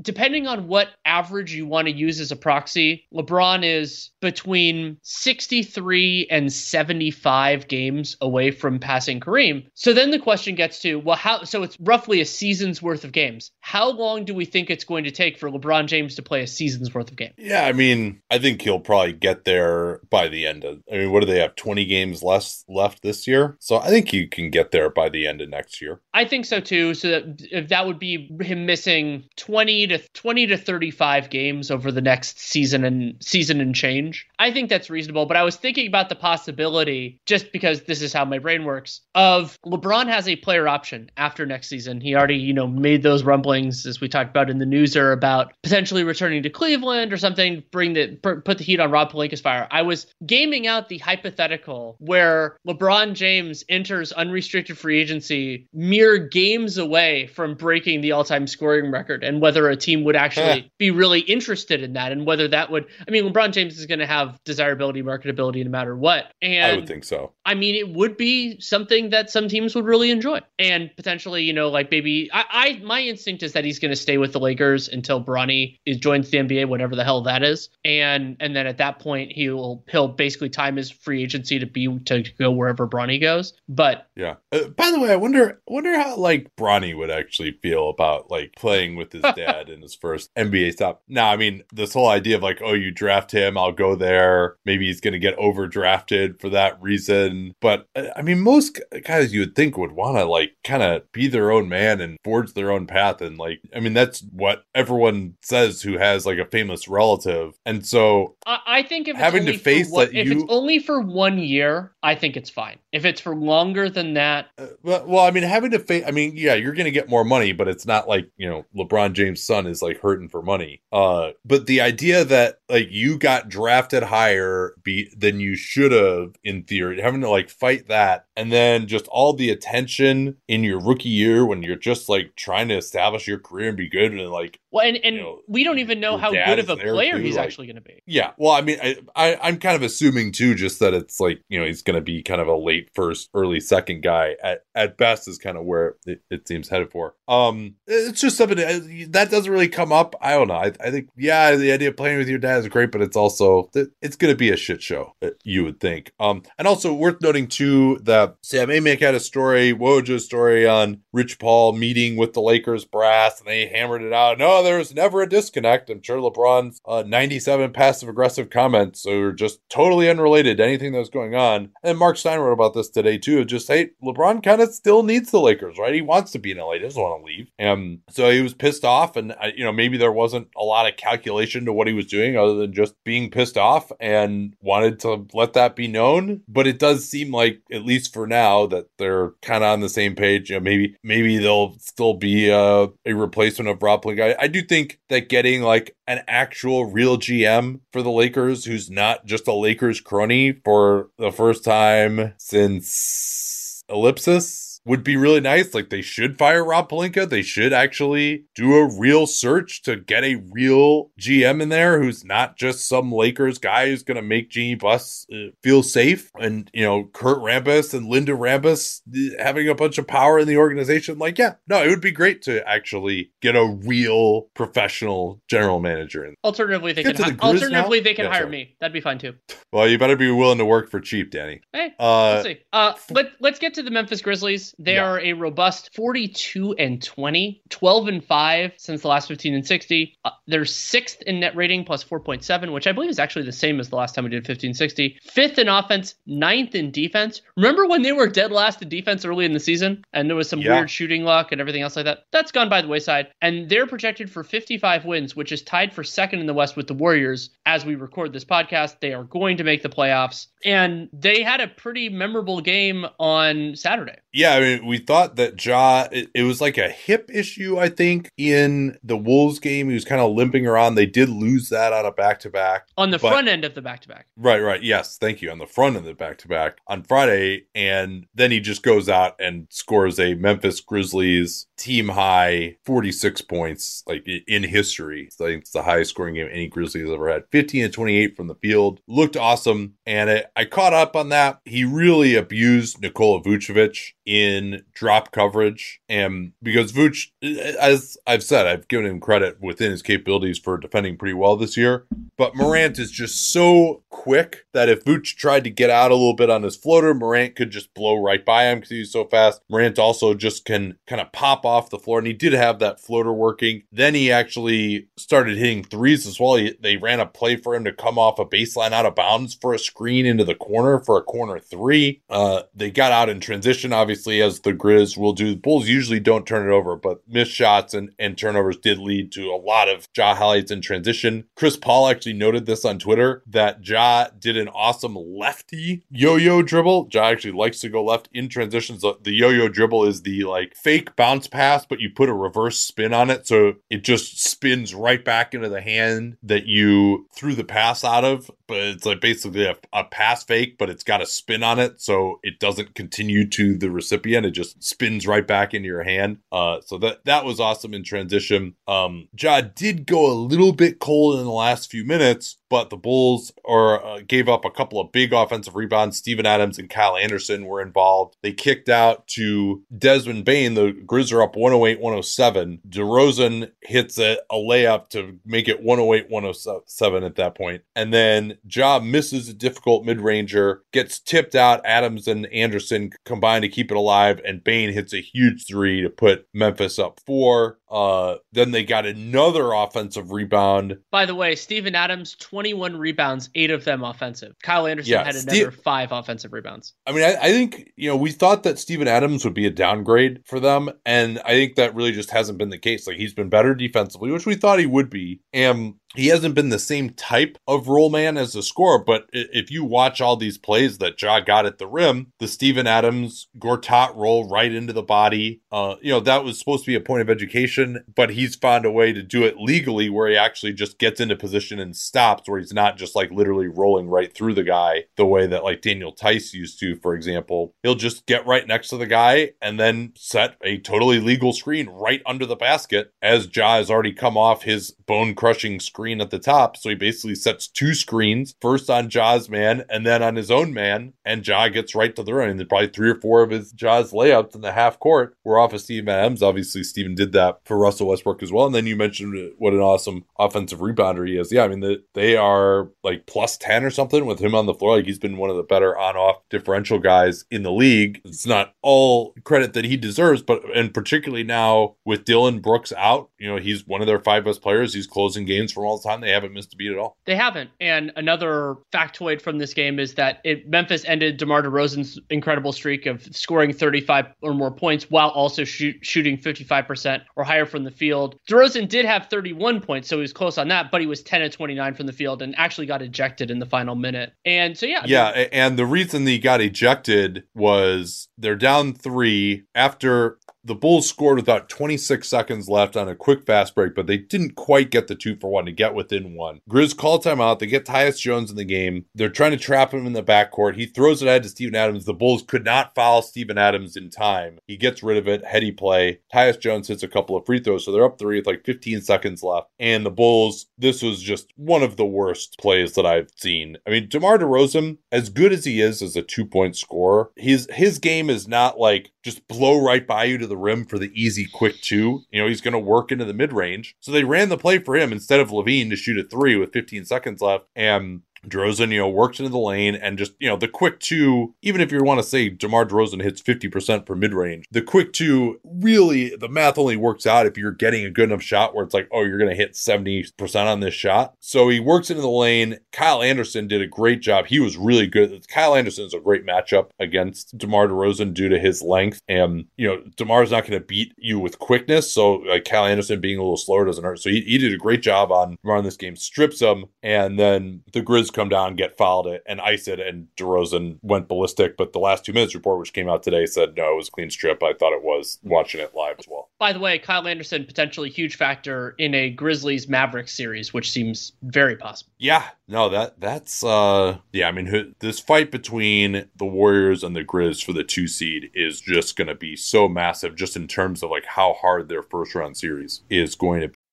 Depending on what average you want to use as a proxy, LeBron is between 63 and 75 games away from passing Kareem. So then the question gets to, well, how, so it's roughly a season's worth of games. How long do we think it's going to take for LeBron James to play a season's worth of games? Yeah, I mean, I think he'll probably get there by the end of, I mean, what do they have? 20 games less left this year? So I think you can get there by the end of next year. I think so too. So that that would be him missing 20 to 20 to 35 games over the next season and season and change. I think that's reasonable, but I was thinking about the possibility just because this is how my brain works of LeBron has a player option after next season. He already, you know, made those rumblings as we talked about in the newser about potentially returning to Cleveland or something, bring the put the heat on Rob Pelinka's fire. I was gaming out the hypothetical where LeBron James enters unrestricted free agency mere games away from breaking the all-time scoring record and whether a team would actually Yeah. be really interested in that and whether that would I mean LeBron James is going to have desirability marketability no matter what. And I would think so. I mean, it would be something that some teams would really enjoy, and potentially, you know, like maybe I, I my instinct is that he's going to stay with the Lakers until Bronny is joins the NBA, whatever the hell that is, and and then at that point he'll he'll basically time his free agency to be to go wherever Bronny goes. But Yeah. Uh, by the way, I wonder wonder how like Bronny would actually feel about like playing with his dad in his first NBA stop. Now, I mean, this whole idea of like, oh, you draft him, I'll go there. Maybe he's going to get overdrafted for that reason. But uh, I mean, most guys you would think would want to like kind of be their own man and forge their own path. And like, I mean, that's what everyone says who has like a famous relative. And so I, I think if it's Having to face one- that if you- it's only for one year, I think it's fine. If it's for longer than that, Uh, well, well, I mean, having to face, I mean, yeah, you're going to get more money, but it's not like, you know, LeBron James' son is like hurting for money. Uh, but the idea that like you got drafted higher be than you should have in theory, having to like fight that. And then just all the attention in your rookie year when you're just like trying to establish your career and be good and like, well, and and You know, we don't even know how good of a player too, he's like- actually going to be. yeah. Well, I mean, I, I I'm kind of assuming too, just that it's like you know he's going to be kind of a late first, early second guy at at best is kind of where it, it seems headed for. Um, it's just something that, that doesn't really come up. I don't know. I, I think yeah, the idea of playing with your dad is great, but it's also it's going to be a shit show. uh, You would think. Um, and also worth noting too that Sam Amick had a story, Woj story on Rich Paul meeting with the Lakers brass, and they hammered it out. No, there was never a disconnect. I'm sure LeBron's uh, 97 passive aggressive comments are just totally unrelated to anything that was going on. And Marc Stein wrote about this today too. Just hey, LeBron kind of still needs the Lakers, right? He wants to be in LA, he doesn't want to leave. And so he was pissed off, and uh, you know maybe there wasn't a lot of calculation to what he was doing other than just being pissed off and wanted to let that be known. But it does seem like, at least for now, that they're kind of on the same page. You know, maybe maybe they'll still be uh, a replacement of Rob Pelinka. I, I do you think that getting like an actual real GM for the Lakers who's not just a Lakers crony for the first time since Ellipsis would be really nice. Like they should fire Rob Pelinka. They should actually do a real search to get a real GM in there who's not just some Lakers guy who's going to make Jeannie Buss uh, feel safe. And, you know, Kurt Rambis and Linda Rambis uh, having a bunch of power in the organization. Like, yeah, no, it would be great to actually get a real professional general manager in. Alternatively, they Get can hi- the alternatively now? they can Yeah, hire sorry. me. That'd be fine too. Well, you better be willing to work for cheap, Danny. Hey, Uh, Let's see. Uh, let, let's get to the Memphis Grizzlies. They Yeah. are a robust 42 and 20, 12 and 5 since the last 15 and 60. Uh, they're sixth in net rating plus 4.7, which I believe is actually the same as the last time we did 15 60. Fifth in offense, ninth in defense. Remember when they were dead last in defense early in the season and there was some Yeah. weird shooting luck and everything else like that? That's gone by the wayside. And they're projected for 55 wins, which is tied for second in the West with the Warriors. As we record this podcast, they are going to make the playoffs. And they had a pretty memorable game on Saturday. Yeah, I mean, we thought that Ja, it, it, was like a hip issue, I think, in the Wolves game. He was kind of limping around. They did lose that on a back to back. On the but, front end of the back to back. Right, right. Yes, thank you. On the front of the back to back on Friday. And then he just goes out and scores a Memphis Grizzlies team high 46 points, like in history. I think it's the highest scoring game any Grizzlies ever had. 15 and 28 from the field. Looked awesome. And it, I caught up on that. He really abused Nikola Vucevic in drop coverage. And because Vooch, as I've said, I've given him credit within his capabilities for defending pretty well this year. But Morant is just so quick that if Vooch tried to get out a little bit on his floater, Morant could just blow right by him because he's so fast. Morant also just can kind of pop off the floor. And he did have that floater working. Then he actually started hitting threes as well. He, they ran a play for him to come off a baseline out of bounds for a screen into the corner for a corner three. Uh, they got out in transition, obviously, as the Grizz will do. The Bulls usually don't turn it over, but missed shots and, and turnovers did lead to a lot of Ja highlights in transition. Chris Paul actually noted this on Twitter that Ja did an awesome lefty yo-yo dribble. Ja actually likes to go left in transitions. The yo-yo dribble is the like fake bounce pass, but you put a reverse spin on it, so it just spins right back into the hand that you threw the pass out of. But it's like basically a, a pass fake, but it's got a spin on it, so it doesn't continue to the recipient. It just spins right back into your hand. Uh, so that that was awesome in transition. Um, Ja did go a little bit cold in the last few minutes, but the Bulls or uh, gave up a couple of big offensive rebounds. Steven Adams and Kyle Anderson were involved. They kicked out to Desmond Bane. The Grizz are up 108 107. DeRozan hits a, a layup to make it 108 107 at that point. And then Ja misses a difficult mid ranger, gets tipped out. Adams and Anderson combine to keep it alive, and Bane hits a huge three to put Memphis up four. Uh, then they got another offensive rebound. By the way, Steven Adams, 21 rebounds, eight of them offensive. Kyle Anderson yeah, had another Steve, five offensive rebounds. I mean, I, I, think, you know, we thought that Steven Adams would be a downgrade for them. And I think that really just hasn't been the case. Like, he's been better defensively, which we thought he would be. And he hasn't been the same type of roll man as a scorer, but if you watch all these plays that Ja got at the rim, the Steven Adams Gortat roll right into the body, uh, you know, that was supposed to be a point of education, but he's found a way to do it legally where he actually just gets into position and stops, where he's not just like literally rolling right through the guy the way that like Daniel Theis used to, for example. He'll just get right next to the guy and then set a totally legal screen right under the basket as Ja has already come off his bone crushing screen screen at the top. So he basically sets two screens, first on Ja's man and then on his own man. And Ja gets right to the rim. And probably three or four of his Ja's layups in the half court were off of Steven Adams. Obviously, Steven did that for Russell Westbrook as well. And then you mentioned what an awesome offensive rebounder he is. Yeah, I mean, the, they are like plus 10 or something with him on the floor. Like he's been one of the better on off differential guys in the league. It's not all credit that he deserves, but and particularly now with Dillon Brooks out, you know, he's one of their five best players. He's closing games from all the time. They haven't missed a beat at all. They haven't. And another factoid from this game is that it, Memphis ended DeMar DeRozan's incredible streak of scoring 35 or more points while also shoot, shooting 55% or higher from the field. DeRozan did have 31 points, so he was close on that, but he was 10 of 29 from the field and actually got ejected in the final minute. And so, yeah. Yeah. and the reason he got ejected was they're down three after the Bulls scored with about 26 seconds left on a quick fast break, but they didn't quite get the two for one to get within one. Grizz call timeout. They get Tyus Jones in the game. They're trying to trap him in the backcourt. He throws it ahead to Steven Adams. The Bulls could not foul Steven Adams in time. He gets rid of it. Heady play. Tyus Jones hits a couple of free throws, so they're up three with like 15 seconds left. And the Bulls, this was just one of the worst plays that I've seen. I mean, DeMar DeRozan, as good as he is as a two point scorer, his his game is not like just blow right by you to the rim for the easy quick two. You know, he's going to work into the mid range. So they ran the play for him instead of LaVine to shoot a three with 15 seconds left. And DeRozan, you know, works into the lane and just, you know, the quick two, even if you want to say DeMar DeRozan hits 50% for mid range, the quick two really, the math only works out if you're getting a good enough shot where it's like, oh, you're going to hit 70% on this shot. So he works into the lane. Kyle Anderson did a great job. He was really good. Kyle Anderson is a great matchup against DeMar DeRozan due to his length. And, you know, DeMar's not going to beat you with quickness. So, like, Kyle Anderson being a little slower doesn't hurt. So he, he did a great job on DeMar this game, strips him. And then the Grizz Come down, get fouled it, and ice it, and DeRozan went ballistic. But the last two minutes report, which came out today, said no, it was a clean strip. I thought it was watching it live as well. By the way, Kyle Anderson potentially huge factor in a Grizzlies Mavericks series, which seems very possible. Yeah, no, that that's uh yeah, I mean this fight between the Warriors and the Grizz for the 2 seed is just going to be so massive just in terms of like how hard their first round series is going to be.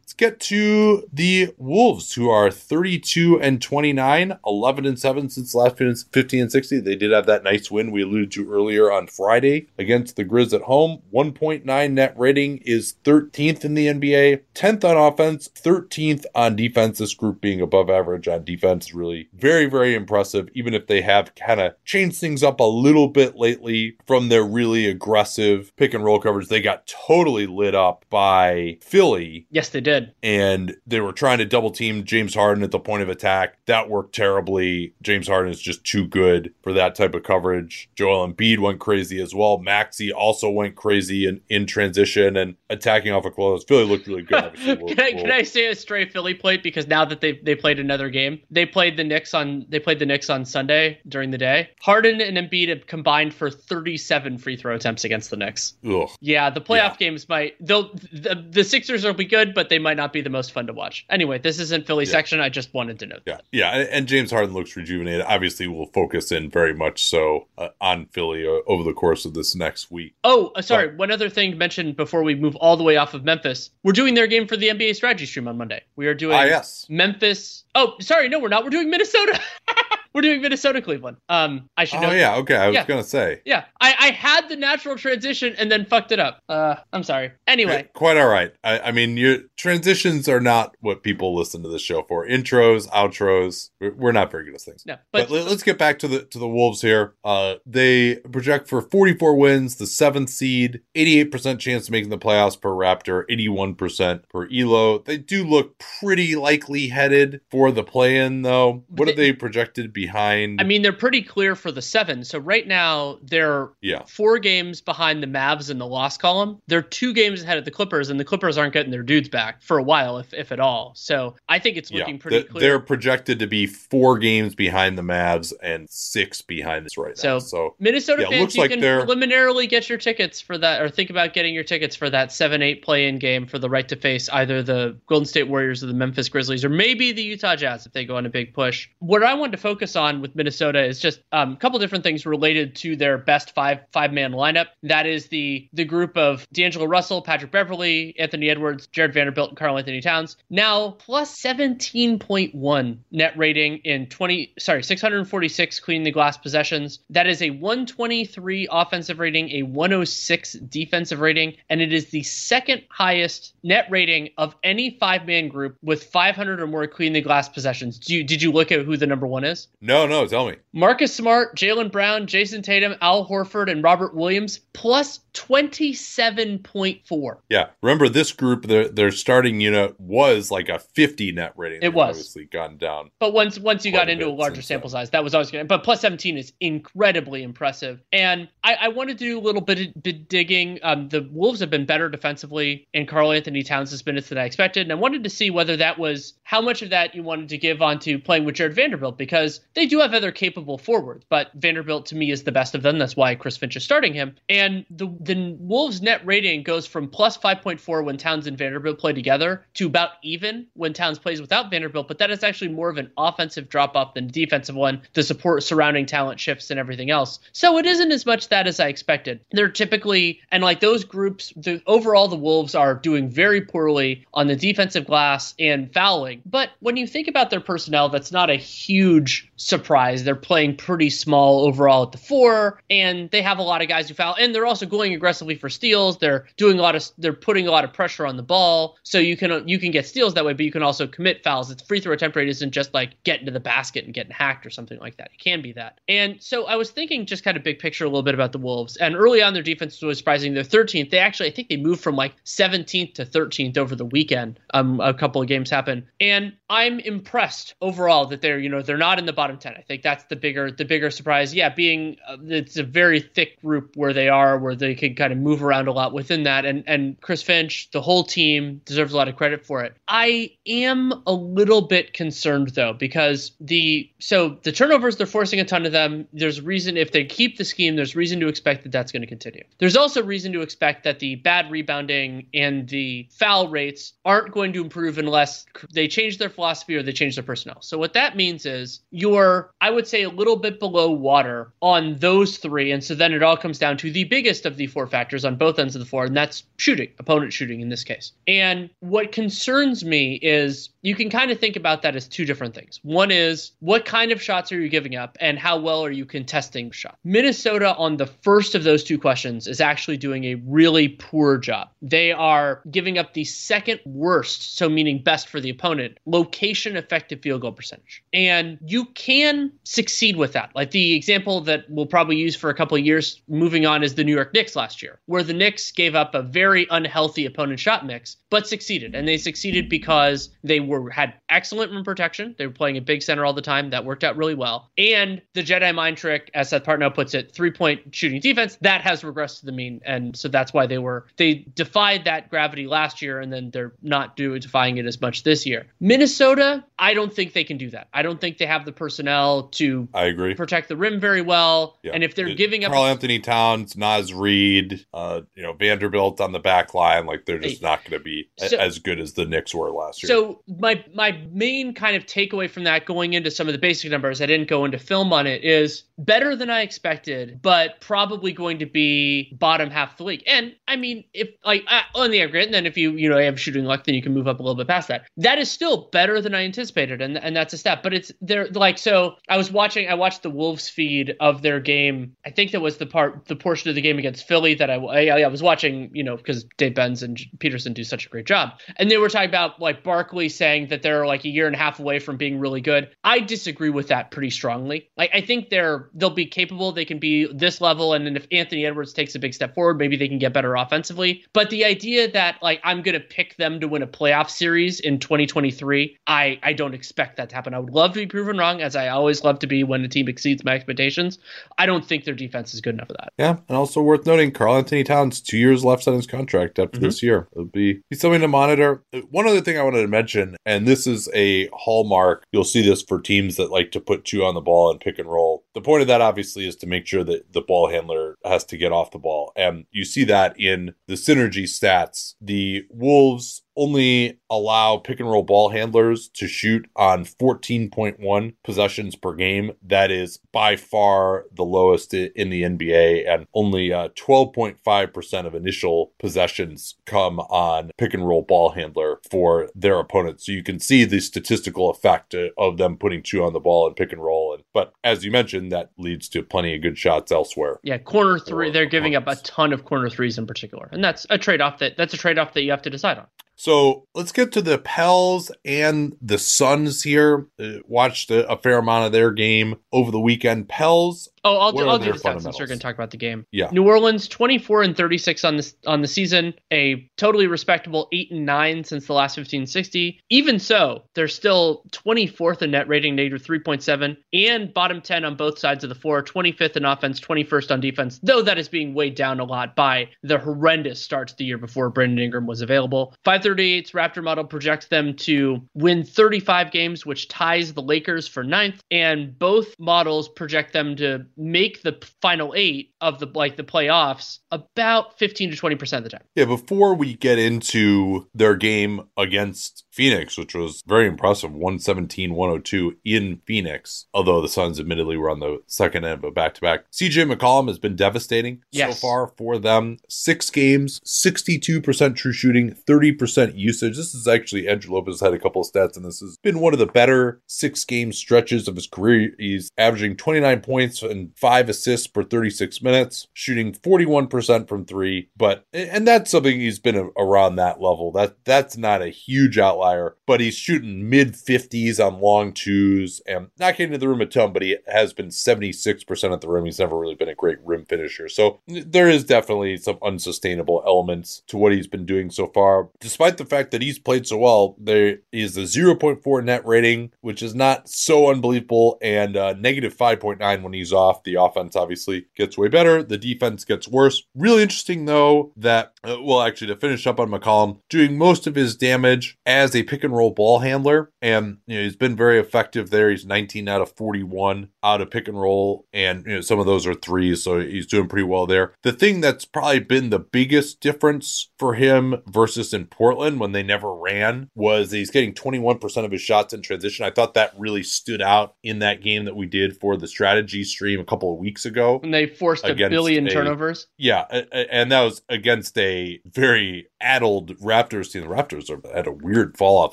Let's get to the Wolves, who are 32 and 29, 11 and 7 since last 15 and 60. They did have that nice win we alluded to earlier on Friday against the Grizz at home. 1.9 net rating is 13th in the NBA, 10th on offense, 13th on defense. This group being above average on defense is really very, very impressive, even if they have kind of changed things up a little bit lately from their really aggressive pick and roll coverage. They got totally lit up by Philly. Yes, they did. And they were trying to double team James Harden at the point of attack. That worked terribly. James Harden is just too good for that type of coverage. Joel Embiid went crazy as well. Maxey also went crazy in, in transition and attacking off a of close. Philly looked really good. We'll, can, I, we'll... can I say a stray Philly plate? Because now that they they played another game, they played the Knicks on they played the Knicks on Sunday during the day. Harden and Embiid have combined for 37 free throw attempts against the Knicks. Ugh. Yeah, the playoff yeah. games might they'll the, the Sixers will be good but they might not be the most fun to watch. Anyway, this isn't Philly yeah. section. I just wanted to note yeah. that. Yeah, and James Harden looks rejuvenated. Obviously, we'll focus in very much so uh, on Philly uh, over the course of this next week. Oh, uh, sorry. But, One other thing mentioned before we move all the way off of Memphis. We're doing their game for the NBA strategy stream on Monday. We are doing ah, yes. Memphis. Oh, sorry. No, we're not. We're doing Minnesota. We're doing Minnesota Cleveland. Um, I should know. Oh yeah, okay. I was yeah. gonna say. Yeah, I, I had the natural transition and then fucked it up. Uh, I'm sorry. Anyway, quite all right. I, I mean, your transitions are not what people listen to the show for. Intros, outros. We're not very good at things. No, but, but let's get back to the to the Wolves here. Uh, they project for 44 wins, the seventh seed, 88% chance of making the playoffs per Raptor, 81% per Elo. They do look pretty likely headed for the play-in though. What they, are they projected behind? I mean, they're pretty clear for the seven. So right now they're yeah. four games behind the Mavs in the loss column. They're two games ahead of the Clippers, and the Clippers aren't getting their dudes back for a while, if if at all. So I think it's looking yeah. pretty the, clear. They're projected to be four games behind the Mavs and six behind this right so, now. So Minnesota yeah, fans, looks you like can they're... preliminarily get your tickets for that, or think about getting your tickets for that seven eight play in game for the right to face either the Golden State Warriors or the Memphis Grizzlies, or maybe the Utah Jazz if they go on a big push. What I wanted to focus on with Minnesota is just um, a couple different things related to their best five five man lineup. That is the the group of D'Angelo Russell, Patrick Beverley, Anthony Edwards, Jarred Vanderbilt, and Karl-Anthony Towns. Now plus 17.1 net rating in 20 sorry 646 cleaning the glass possessions. That is a 123 offensive rating, a 106 defensive rating, and it is the second highest net rating of any five man group with 500 or more clean the glass possessions. Do you, did you look at who the number one is? No, no, tell me. Marcus Smart, Jaylen Brown, Jayson Tatum, Al Horford, and Robert Williams plus 27.4. Yeah. Remember this group, their, their starting unit was like a 50 net rating. It was. Obviously gone down. But once once you got into a larger sample size, that was always good. But plus 17 is incredibly impressive. And I, I wanted to do a little bit of bit digging. Um, the Wolves have been better defensively, and Karl-Anthony Towns has been than I expected. And I wanted to see whether that was how much of that you wanted to give onto playing with Jarred Vanderbilt because they do have other capable forwards, but Vanderbilt to me is the best of them. That's why Chris Finch is starting him. And the the Wolves net rating goes from plus 5.4 when Towns and Vanderbilt play together to about even when Towns plays without Vanderbilt, but that is actually more of an offensive drop off than defensive one. The support surrounding talent shifts and everything else. So it isn't as much that as I expected. They're typically and like those groups, the overall the Wolves are doing very poorly on the defensive glass and fouling. But when you think about their personnel, that's not a huge surprise. They're playing pretty small overall at the four, and they have a lot of guys who foul, and they're also going aggressively for steals. They're doing a lot of they're putting a lot of pressure on the ball, so you can you can get steals that way, but you can also commit fouls. Its free throw attempt rate isn't just like getting to the basket and getting hacked or something like that. It can be that. And so I was thinking just kind of big picture a little bit about the Wolves. And early on, their defense was surprising. They're 13th. They actually I think they moved from like 17th to 13th over the weekend. Um, a couple of games happened, and I'm impressed overall that they're you know they're not in the bottom 10. I think that's the bigger the bigger surprise. Yeah, being uh, it's a very thick group where they are, where they can kind of move around a lot within that. And and Chris Finch, the whole team deserves a lot of credit for it. I am a little bit concerned though because the so the turnovers they're forcing a ton of them. There's reason if they keep the scheme, there's reason to expect that that's going to continue. There's also reason to expect that the bad rebounding and the foul rates aren't going to improve unless they change their philosophy or they change their personnel. So what that means is you're I would say a little bit below water on those three, and so then it all comes down to the biggest of the four factors on both ends of the floor, and that's shooting, opponent shooting in this case. And what concerns me is you can kind of think about that as two different things. One is what kind of shots are you giving up and how well are you contesting shots? Minnesota on the first of those two questions is actually doing a really poor job. They are giving up the second worst, so meaning best for the opponent, location effective field goal percentage. And you can succeed with that. Like the example that we'll probably use for a couple of years moving on is the New York Knicks last year, where the Knicks gave up a very unhealthy opponent shot mix, but succeeded. And they succeeded because they were had excellent rim protection. They were playing a big center all the time. That worked out really well. And the Jedi mind trick, as Seth Partnow puts it, three point shooting defense, that has regressed to the mean. And so that's why they were they defied that gravity last year and then they're not doing defying it as much this year. Minnesota, I don't think they can do that. I don't think they have the personnel to I agree. protect the rim very well. Yeah. And if they're It- giving up Karl-Anthony Towns, Naz Reid, uh, you know Vanderbilt on the back line, like they're just not going to be a- as good as the Knicks were last year. So my my main kind of takeaway from that, going into some of the basic numbers, I didn't go into film on it, is better than I expected, but probably going to be bottom half of the league. And I mean, if like uh, on the aggregate, and then if you you know have shooting luck, then you can move up a little bit past that. That is still better than I anticipated, and and that's a step. But it's they're like so. I was watching. I watched the Wolves feed of their game. I think that was the part the portion of the game against Philly that I I, I was watching. You know, because Dave Benz and Petersen do such a great job, and they were talking about like Barkley saying that they're like a year and a half away from being really good. I disagree with that pretty strongly. Like I think they're they'll be capable. They can be this level, and then if Anthony Edwards takes a big step forward, maybe they can get better offensively. But the idea that like I'm gonna pick them to win a playoff series in 2023, I I don't expect that to happen. I would love to be proven wrong, as I always love to be when a team exceeds my expectations. I don't think their defense is good enough for that. yeah, and also worth noting, Karl-Anthony Towns, two years left on his contract after Mhm. this year. It'll be, be something to monitor. One other thing I wanted to mention, and this is a hallmark. You'll see this for teams that like to put two on the ball and pick and roll. The point of that obviously is to make sure that the ball handler has to get off the ball, and you see that in the synergy stats. The Wolves only allow pick and roll ball handlers to shoot on 14.1 possessions per game. That is by far the lowest in the NBA, and only uh, 12.5% of initial possessions come on pick and roll ball handler for their opponents. So you can see the statistical effect uh, of them putting two on the ball and pick and roll. But as you mentioned, that leads to plenty of good shots elsewhere. Yeah, corner three. They're giving up a ton of corner threes in particular, and that's a trade off that that's a trade off that you have to decide on. So let's get to the Pels and the Suns here. Uh, watched a, a fair amount of their game over the weekend. Pels, Oh, I'll do, I'll do the stats since we're going to talk about the game. Yeah. New Orleans 24 and 36 on this on the season, a totally respectable 8 and 9 since the last 1560. Even so, they're still 24th in net rating, negative 3.7, and bottom 10 on both sides of the floor, 25th in offense, 21st on defense, though that is being weighed down a lot by the horrendous start to the year before Brandon Ingram was available. 538's Raptor model projects them to win 35 games, which ties the Lakers for ninth, and both models project them to make the final eight of the like the playoffs about 15 to 20 percent of the time. yeah, before we get into their game against Phoenix, which was very impressive 117 102 in Phoenix, although the Suns admittedly were on the second end of a back to back. CJ McCollum has been devastating Yes. so far for them. Six games, 62% true shooting, 30% usage. This is actually Andrew Lopez had a couple of stats, and this has been one of the better six game stretches of his career. He's averaging 29 points and five assists per 36 minutes, shooting 41% from three. But and that's something he's been around that level. That that's not a huge outlier, but he's shooting mid 50s on long twos and not getting to the rim a ton, but he has been 76% at the rim. He's never really been a great rim finisher. So there is definitely some unsustainable elements to what he's been doing so far. Despite the fact that he's played so well, there is a 0.4 net rating, which is not so unbelievable, and uh, negative 5.9 when he's off. The offense obviously gets way better. The defense gets worse. Really interesting though that uh, well, actually to finish up on McCollum, doing most of his damage as a pick and roll ball handler, and you know he's been very effective there. He's 19 out of 41 out of pick and roll, and you know some of those are threes, so he's doing pretty well there. The thing that's probably been the biggest difference for him versus in Portland when they never ran was he's getting 21% of his shots in transition. I thought that really stood out in that game that we did for the strategy stream a couple of weeks ago. And they forced a billion a- turnovers. Yeah, a- a- and that was against a very addled Raptors team. The Raptors are, had a weird fall off.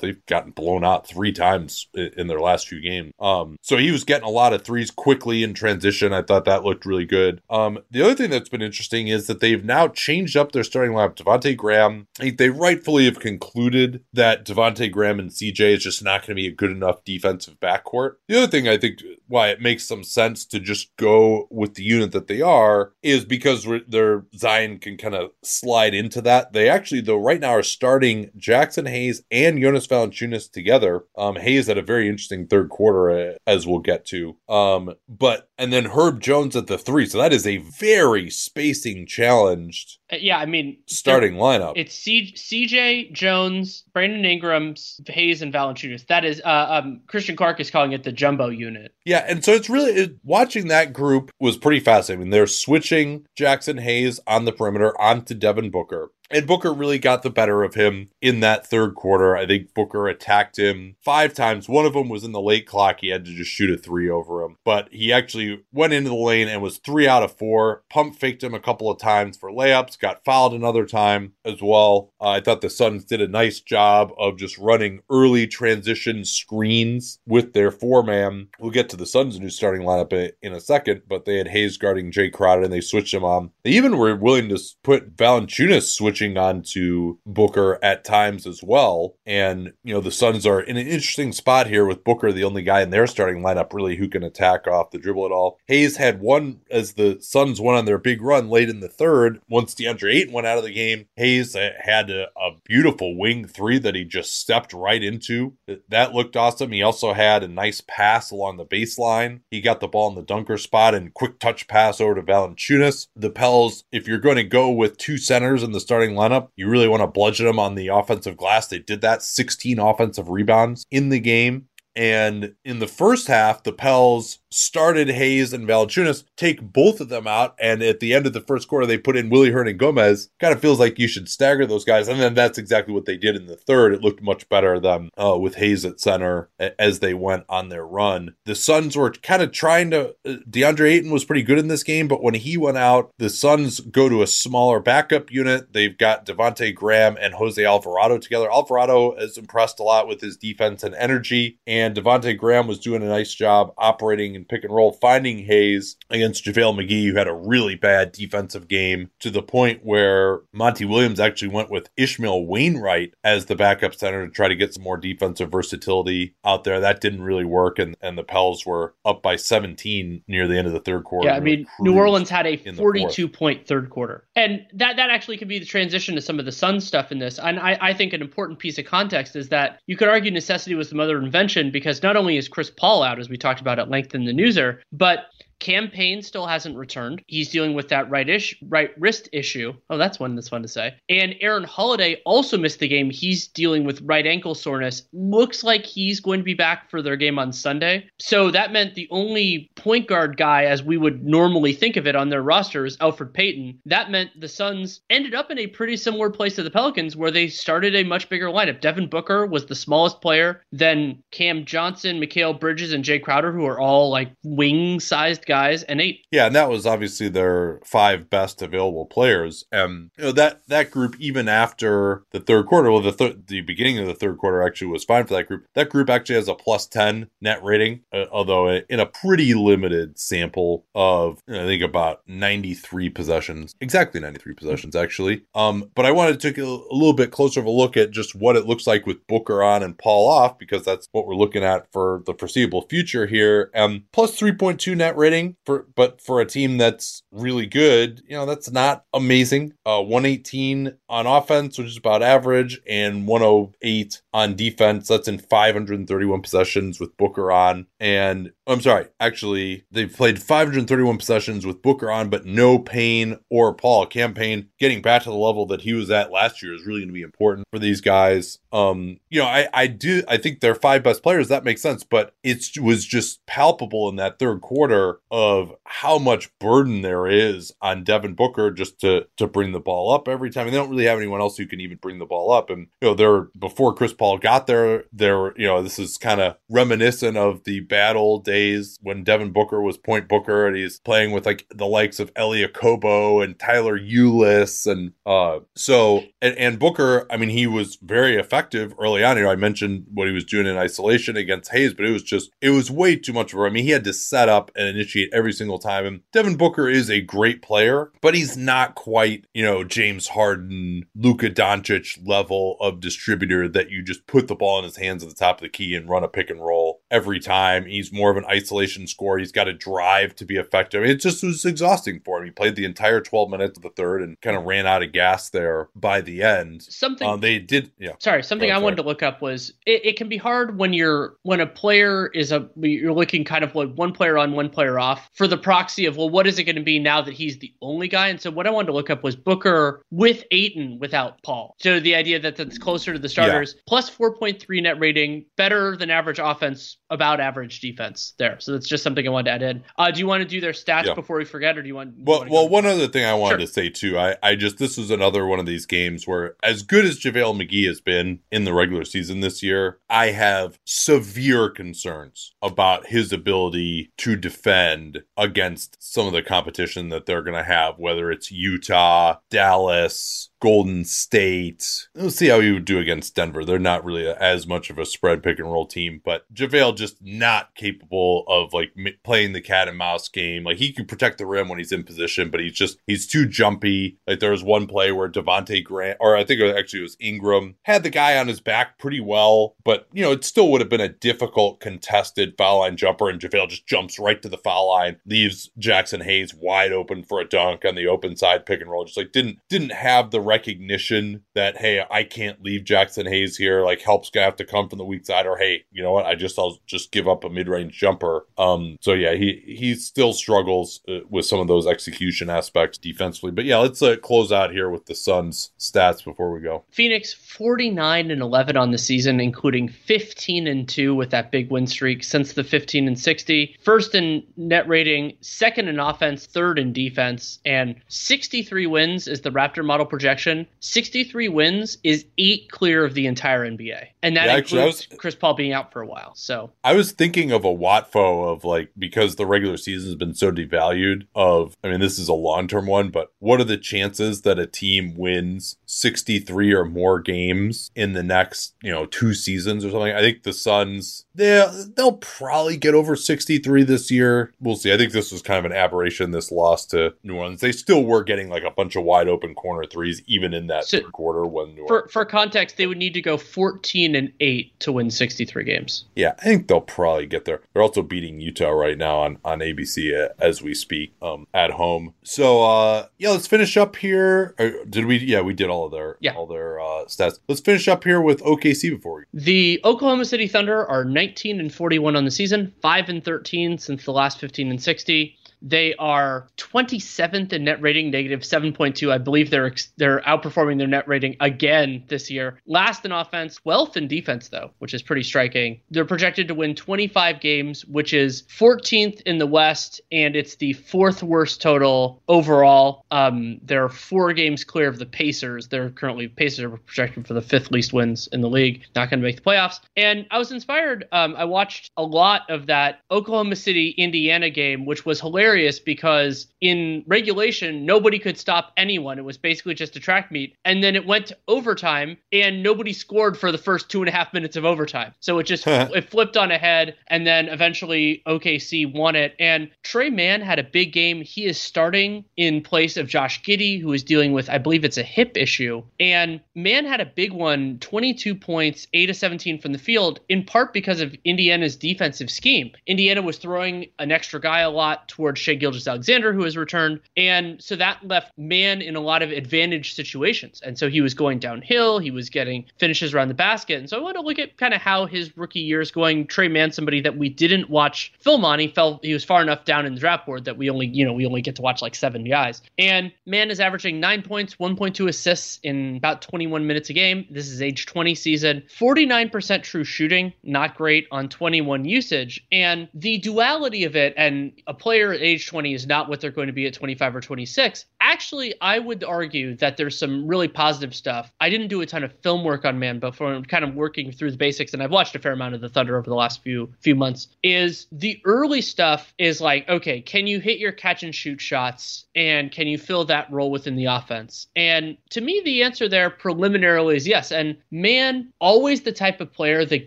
They've gotten blown out three times in their last few games. Um, so he was getting a lot of threes quickly in transition. I thought that looked really good. Um, the other thing that's been interesting is that they've now changed up their starting lineup. Devonte Graham, they rightfully have concluded that Devonte Graham and CJ is just not going to be a good enough defensive backcourt. The other thing I think why it makes some sense to just go with the unit that they are is because their Zion can kind of slide into that. They actually, though, right now are starting Jaxson Hayes and Jonas Valanciunas together. Um, Hayes had a very interesting third quarter, uh, as we'll get to. Um, but and then Herb Jones at the three, so that is a very spacing challenged Uh, Yeah, I mean, starting lineup. It's C- CJ Jones, Brandon Ingram, Hayes, and Valanciunas. That is, uh, um, Christian Clark is calling it the jumbo unit. Yeah, and so it's really it, watching that group was pretty fascinating. I mean, they're switching Jaxson Hayes on the perimeter onto Devin Booker. And Booker really got the better of him in that third quarter. I think Booker attacked him five times. One of them was in the late clock. He had to just shoot a three over him. But he actually went into the lane and was three out of four. Pump faked him a couple of times for layups, got fouled another time as well. Uh, I thought the Suns did a nice job of just running early transition screens with their four man. We'll get to the Suns' new starting lineup in a second, but they had Hayes guarding Jae Crowder and they switched him on. They even were willing to put Valanciunas switching on to Booker at times as well. And, you know, the Suns are in an interesting spot here with Booker, the only guy in their starting lineup really who can attack off the dribble at all. Hayes had one as the Suns went on their big run late in the third. Once DeAndre Ayton went out of the game, Hayes uh, had a, a beautiful wing three that he just stepped right into. That looked awesome. He also had a nice pass along the baseline. He got the ball in the dunker spot and quick touch pass over to Valanciunas. The Pels, if you're going to go with two centers in the starting lineup, you really want to bludgeon them on the offensive glass. They did that 16 offensive rebounds in the game. And in the first half, the Pels started Hayes and Valanciunas, take both of them out, and at the end of the first quarter, they put in Willy Hernangomez. Kind of feels like you should stagger those guys, and then that's exactly what they did in the third. It looked much better than uh, with Hayes at center as they went on their run. The Suns were kind of trying to. Uh, DeAndre Ayton was pretty good in this game, but when he went out, the Suns go to a smaller backup unit. They've got Devonte Graham and Jose Alvarado together. Alvarado has impressed a lot with his defense and energy, and Devonte Graham was doing a nice job operating pick and roll, finding Hayes against JaVale McGee, who had a really bad defensive game to the point where Monty Williams actually went with Ishmail Wainright as the backup center to try to get some more defensive versatility out there. That didn't really work, and, and the Pels were up by 17 near the end of the third quarter. Yeah, I mean, New Orleans had a in the fourth. 42 point third quarter. And that, that actually could be the transition to some of the Sun stuff in this. And I, I think an important piece of context is that you could argue necessity was the mother of invention because not only is Chris Paul out, as we talked about at length in the newser, but Cam Payne still hasn't returned. He's dealing with that right ish right wrist issue. Oh, that's one that's fun to say. And Aaron Holiday also missed the game. He's dealing with right ankle soreness. Looks like he's going to be back for their game on Sunday. So that meant the only point guard guy as we would normally think of it on their roster is Elfrid Payton. That meant the Suns ended up in a pretty similar place to the Pelicans where they started a much bigger lineup. Devin Booker was the smallest player, then Cam Johnson, Mikal Bridges, and Jae Crowder, who are all like wing sized guys, and eight. Yeah, and that was obviously their five best available players. And you know that that group, even after the third quarter, well, the th- the beginning of the third quarter actually was fine for that group. That group actually has a plus ten net rating, uh, although in a pretty limited sample of I think about ninety three possessions, exactly ninety three possessions actually. Um, but I wanted to take a, a little bit closer of a look at just what it looks like with Booker on and Paul off because that's what we're looking at for the foreseeable future here. Um, plus three point two net rating for but for a team that's really good, you know that's not amazing. Uh, one eighteen on offense, which is about average, and one oh eight on defense. That's in five hundred and thirty one possessions with Booker on and I'm sorry, actually, they've played 531 possessions with Booker on, but no Payne or Paul. Cam Payne getting back to the level that he was at last year is really going to be important for these guys. Um, you know, I, I do, I think they're five best players. That makes sense, but it was just palpable in that third quarter of how much burden there is on Devin Booker just to, to bring the ball up every time. And they don't really have anyone else who can even bring the ball up. And, you know, they're, before Chris Paul got there, there, you know, this is kind of reminiscent of the bad old days when Devin Booker was point Booker and he's playing with like the likes of Elie Okobo and Tyler Ulis and uh so and, and Booker, I mean, he was very effective early on. You know, I mentioned what he was doing in isolation against Hayes, but it was just it was way too much for. him. I mean, he had to set up and initiate every single time. And Devin Booker is a great player, but he's not quite you know James Harden, Luka Doncic level of distributor that you just put the ball in his hands at the top of the key and run a pick and roll every time. He's more of an isolation scorer. He's got to drive to be effective. It just was exhausting for him. He played the entire 12 minutes of the third and kind of ran out of gas there by the end. Something uh, they did, yeah. Sorry, something I wanted to look up was it, it, can be hard when you're when a player is a you're looking kind of like one player on, one player off for the proxy of well, what is it going to be now that he's the only guy? And so what I wanted to look up was Booker with Ayton without Paul. So the idea that that's closer to the starters, yeah. plus 4.3 net rating, better than average offense about average defense there. So that's just something I wanted to add in. Uh, do you want to do their stats yeah. before we forget, or do you want? Well, you well, one other thing I wanted sure. to say too. I, I just this was another one of these games where, as good as JaVale McGee has been in the regular season this year, I have severe concerns about his ability to defend against some of the competition that they're going to have, whether it's Utah, Dallas, Golden State. We'll see how he would do against Denver. They're not really as much of a spread pick and roll team, but JaVale just not capable of like m- playing the cat and mouse game. Like he can protect the rim when he's in position, but he's just he's too jumpy. Like there was one play where Devonte Graham, or I think it was actually was Ingram, had the guy on his back pretty well, but you know it still would have been a difficult contested foul line jumper, and JaVale just jumps right to the foul line, leaves Jaxson Hayes wide open for a dunk on the open side pick and roll. Just like didn't didn't have the recognition that hey, I can't leave Jaxson Hayes here. Like help's gonna have to come from the weak side, or hey, you know what? I just I'll just give up a mid range jumper. Um, so yeah, he he still struggles uh, with some of those execution aspects defensively. But yeah, let's uh, close out here with the Suns stats before we go. Phoenix 49 and 11 on the season, including 15 and two with that big win streak since the 15 and 60. First in net rating, second in offense, third in defense, and 63 wins is the Raptor model projection 63 wins is eight clear of the entire NBA. And that yeah, actually, includes was, Chris Paul being out for a while. So I was thinking of a Watfo of like, because the regular season has been so devalued, of, I mean, this is a long term one, but what are the chances that a team wins 63 or more games in the next, you know, two seasons or something? I think the Suns, they they'll probably get over 63 this year. We'll see. I think this was kind of an aberration, this loss to New Orleans. They still were getting like a bunch of wide open corner threes, even in that so, third quarter when for, for context, they would need to go 14 and 8 to win 63 games. Yeah, I think they'll probably get there. They're also beating Utah right now on, on ABC as we speak um, at home. So, uh, yeah, let's finish up here. Or did we? Yeah, we did all of their yeah. all their uh, stats. Let's finish up here with OKC before we. The Oklahoma City Thunder are 19 and 41 on the season, 5 and 13 since the last 15 and 60. They are 27th in net rating, negative 7.2. I believe they're they're outperforming their net rating again this year. Last in offense, 12th in defense though, which is pretty striking. They're projected to win 25 games, which is 14th in the West, and it's the fourth worst total overall. Um, they're four games clear of the Pacers. They're currently Pacers are projected for the fifth least wins in the league. Not going to make the playoffs. And I was inspired. Um, I watched a lot of that Oklahoma City Indiana game, which was hilarious because in regulation nobody could stop anyone. It was basically just a track meet, and then it went to overtime, and nobody scored for the first two and a half minutes of overtime. So it just it flipped on ahead, and then eventually OKC won it. And Tre Mann had a big game. He is starting in place of Josh Giddey, who is dealing with, I believe it's a hip issue. And Mann had a big one 22 points, 8 of 17 from the field, in part because of Indiana's defensive scheme. Indiana was throwing an extra guy a lot towards Shai Gilgeous-Alexander, who has returned. And so that left Mann in a lot of advantage situations. And so he was going downhill, he was getting finishes around the basket. And so I want to look at kind of how his rookie year is going. Tre Mann, somebody that we didn't watch film on, he felt he was far enough down in the draft board that we only, you know, we only get to watch like seven guys. And Mann is averaging nine points, 1.2 assists in about 21 minutes a game. This is age 20 season. 49% true shooting, not great on 21 usage. And the duality of it, and a player age 20 is not what they're going to be at 25 or 26. Actually, I would argue that there's some really positive stuff. I didn't do a ton of film work on Mann, but from kind of working through the basics, and I've watched a fair amount of the Thunder over the last few few months, is the early stuff is like, okay, can you hit your catch and shoot shots and can you fill that role within the offense? And to me, the answer there preliminarily is yes. And Mann, always the type of player that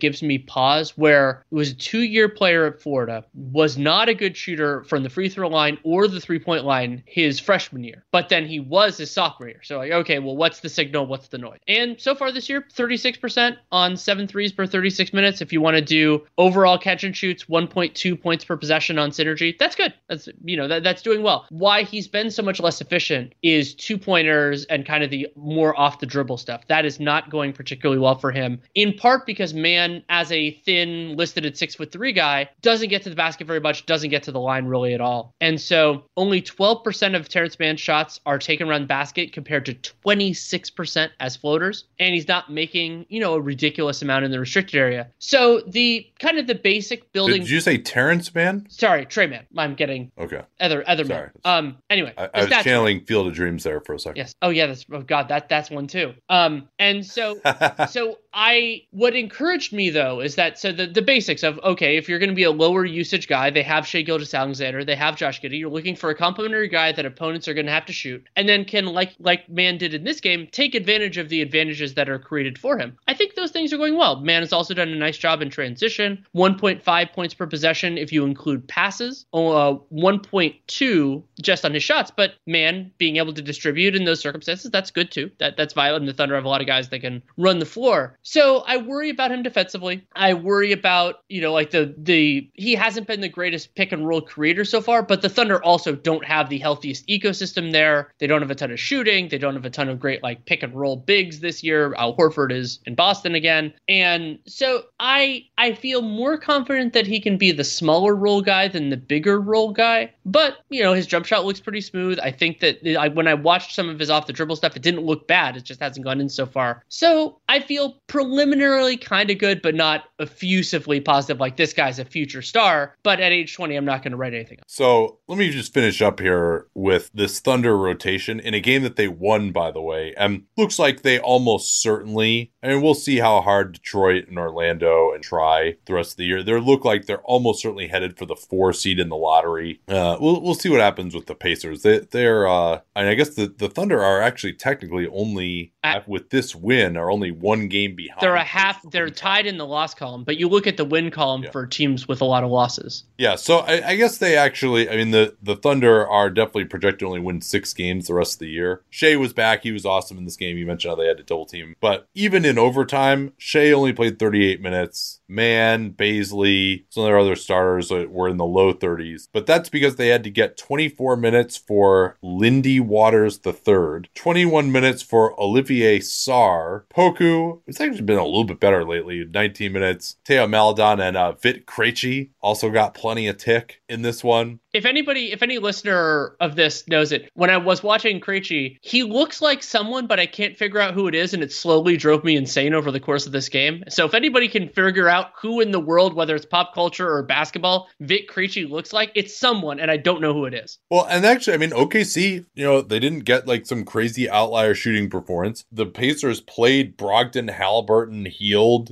gives me pause where it was a two year player at Florida, was not a good shooter from the free throw line or the three point line his freshman year, but then he was his sophomore year. So, like, okay, well, what's the signal? What's the noise? And so far this year, 36% on seven threes per 36 minutes. If you want to do overall catch and shoots, 1.2 points per possession on synergy, that's good. That's, you know, that, that's doing well. Why he's been so much less efficient is two pointers and kind of the more off the dribble stuff. That is not going particularly well for him, in part because Mann, as a thin, listed at six foot three guy, doesn't get to the basket very much, doesn't get to the line really at all. And so only 12% of Terance Mann's shots are taken around the basket compared to 26% as floaters. And he's not making, you know, a ridiculous amount in the restricted area. So the kind of the basic building. Did you say Terance Mann? Sorry, Tre Mann. I'm getting okay. Other other Sorry. Um. Anyway, I, I was channeling Field of Dreams there for a second. Yes. Oh yeah. That's oh god. That that's one too. Um. And so so I what encouraged me though is that so the the basics of okay if you're going to be a lower usage guy they have Shai Gilgeous-Alexander they have Josh Giddey you're looking for a complementary guy that opponents are going to have to shoot and then can like like Mann did in this game take advantage of the advantages that are created for him. I think those things are going well. Mann has also done a nice job in transition. 1.5 points per possession if you include passes. Uh, 1.2 just on his shots, but Mann being able to distribute in those circumstances that's good too. That that's violent. The Thunder have a lot of guys that can run the floor. So I worry about him defensively. I worry about, you know, like the the he hasn't been the greatest pick and roll creator so far, but the Thunder also don't have the healthiest ecosystem there. They don't have a ton of shooting. They don't have a ton of great like pick and roll bigs this year. Al Horford is in Boston again. And so I I feel more confident that he can be the smaller role guy than the bigger role guy. But, you know, his jump shot looks pretty smooth. I think that I, when I watched some of his off the dribble stuff, it didn't look bad. It just hasn't gone in so far. So I feel preliminarily kind of good, but not effusively positive. Like this guy's a future star. But at age 20, I'm not going to write anything. So let me just finish up here with this Thunder rotation in a game that they won, by the way. And looks like they almost certainly, I mean, we'll see how hard Detroit and Orlando and try the rest of the year. They look like they're almost certainly headed for the four seed in the lottery. Uh, we'll, we'll see what happens with the Pacers. They, they're, uh, and I guess the, the Thunder are actually technically only, At, with this win, are only one game behind. They're a half, they're tied in the loss column, but you look at the win column yeah. for teams with a lot of losses. Yeah, so I, I, guess they actually, I mean, the, the Thunder are definitely projected to only win six games the rest of the year. Shai was back. He was awesome in this game. You mentioned how they had to double team. But even in overtime, Shai only played 38 minutes. Mann, Bazley, some of their other starters were in the low 30s. But that's because they had to get 24 minutes for Lindy Waters III, 21 minutes for Olivier Sarr, Poku. It's been a little bit better lately. 19 minutes. Teo Maledon and uh, Vit Krejci also got plenty of tick in this one. If anybody, if any listener of this knows it, when I was watching Krejci, he looks like someone, but I can't figure out who it is, and it slowly drove me insane over the course of this game. So if anybody can figure out who in the world, whether it's pop culture or basketball, Vit Krejci looks like, it's someone, and I don't know who it is. Well, and actually, I mean, OKC, you know, they didn't get like some crazy outlier shooting performance. The Pacers played Brogdon, Halliburton.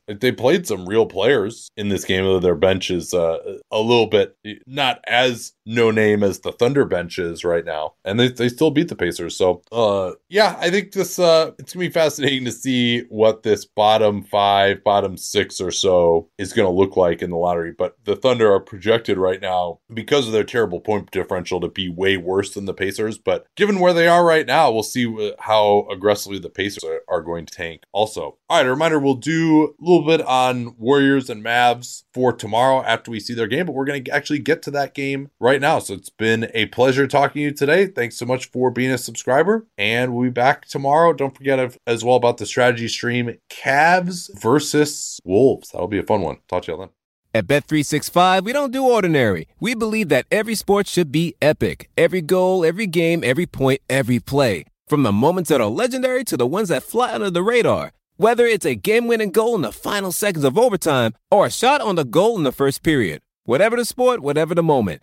Like, they played some real players in this game, though their bench is uh, a little bit not as no name as the Thunder bench is right now, and they, they still beat the Pacers. So, uh, yeah, I think this uh, it's gonna be fascinating to see what this bottom five, bottom six or so is gonna look like in the lottery. But the Thunder are projected right now because of their terrible point differential to be way worse than the Pacers. But given where they are right now, we'll see how aggressively the Pacers are, are going to tank. Also, all right, a reminder: we'll do a little bit on Warriors and Mavs for tomorrow after we see their game, but we're gonna actually get to that game right now. So it's been a pleasure talking to you today. Thanks so much for being a subscriber, and we'll be back tomorrow. Don't forget as well about the strategy stream Cavs versus Wolves. That'll be a fun one. Talk to you then. At Bet365, we don't do ordinary. We believe that every sport should be epic. Every goal, every game, every point, every play. From the moments that are legendary to the ones that fly under the radar. Whether it's a game-winning goal in the final seconds of overtime or a shot on the goal in the first period. Whatever the sport, whatever the moment.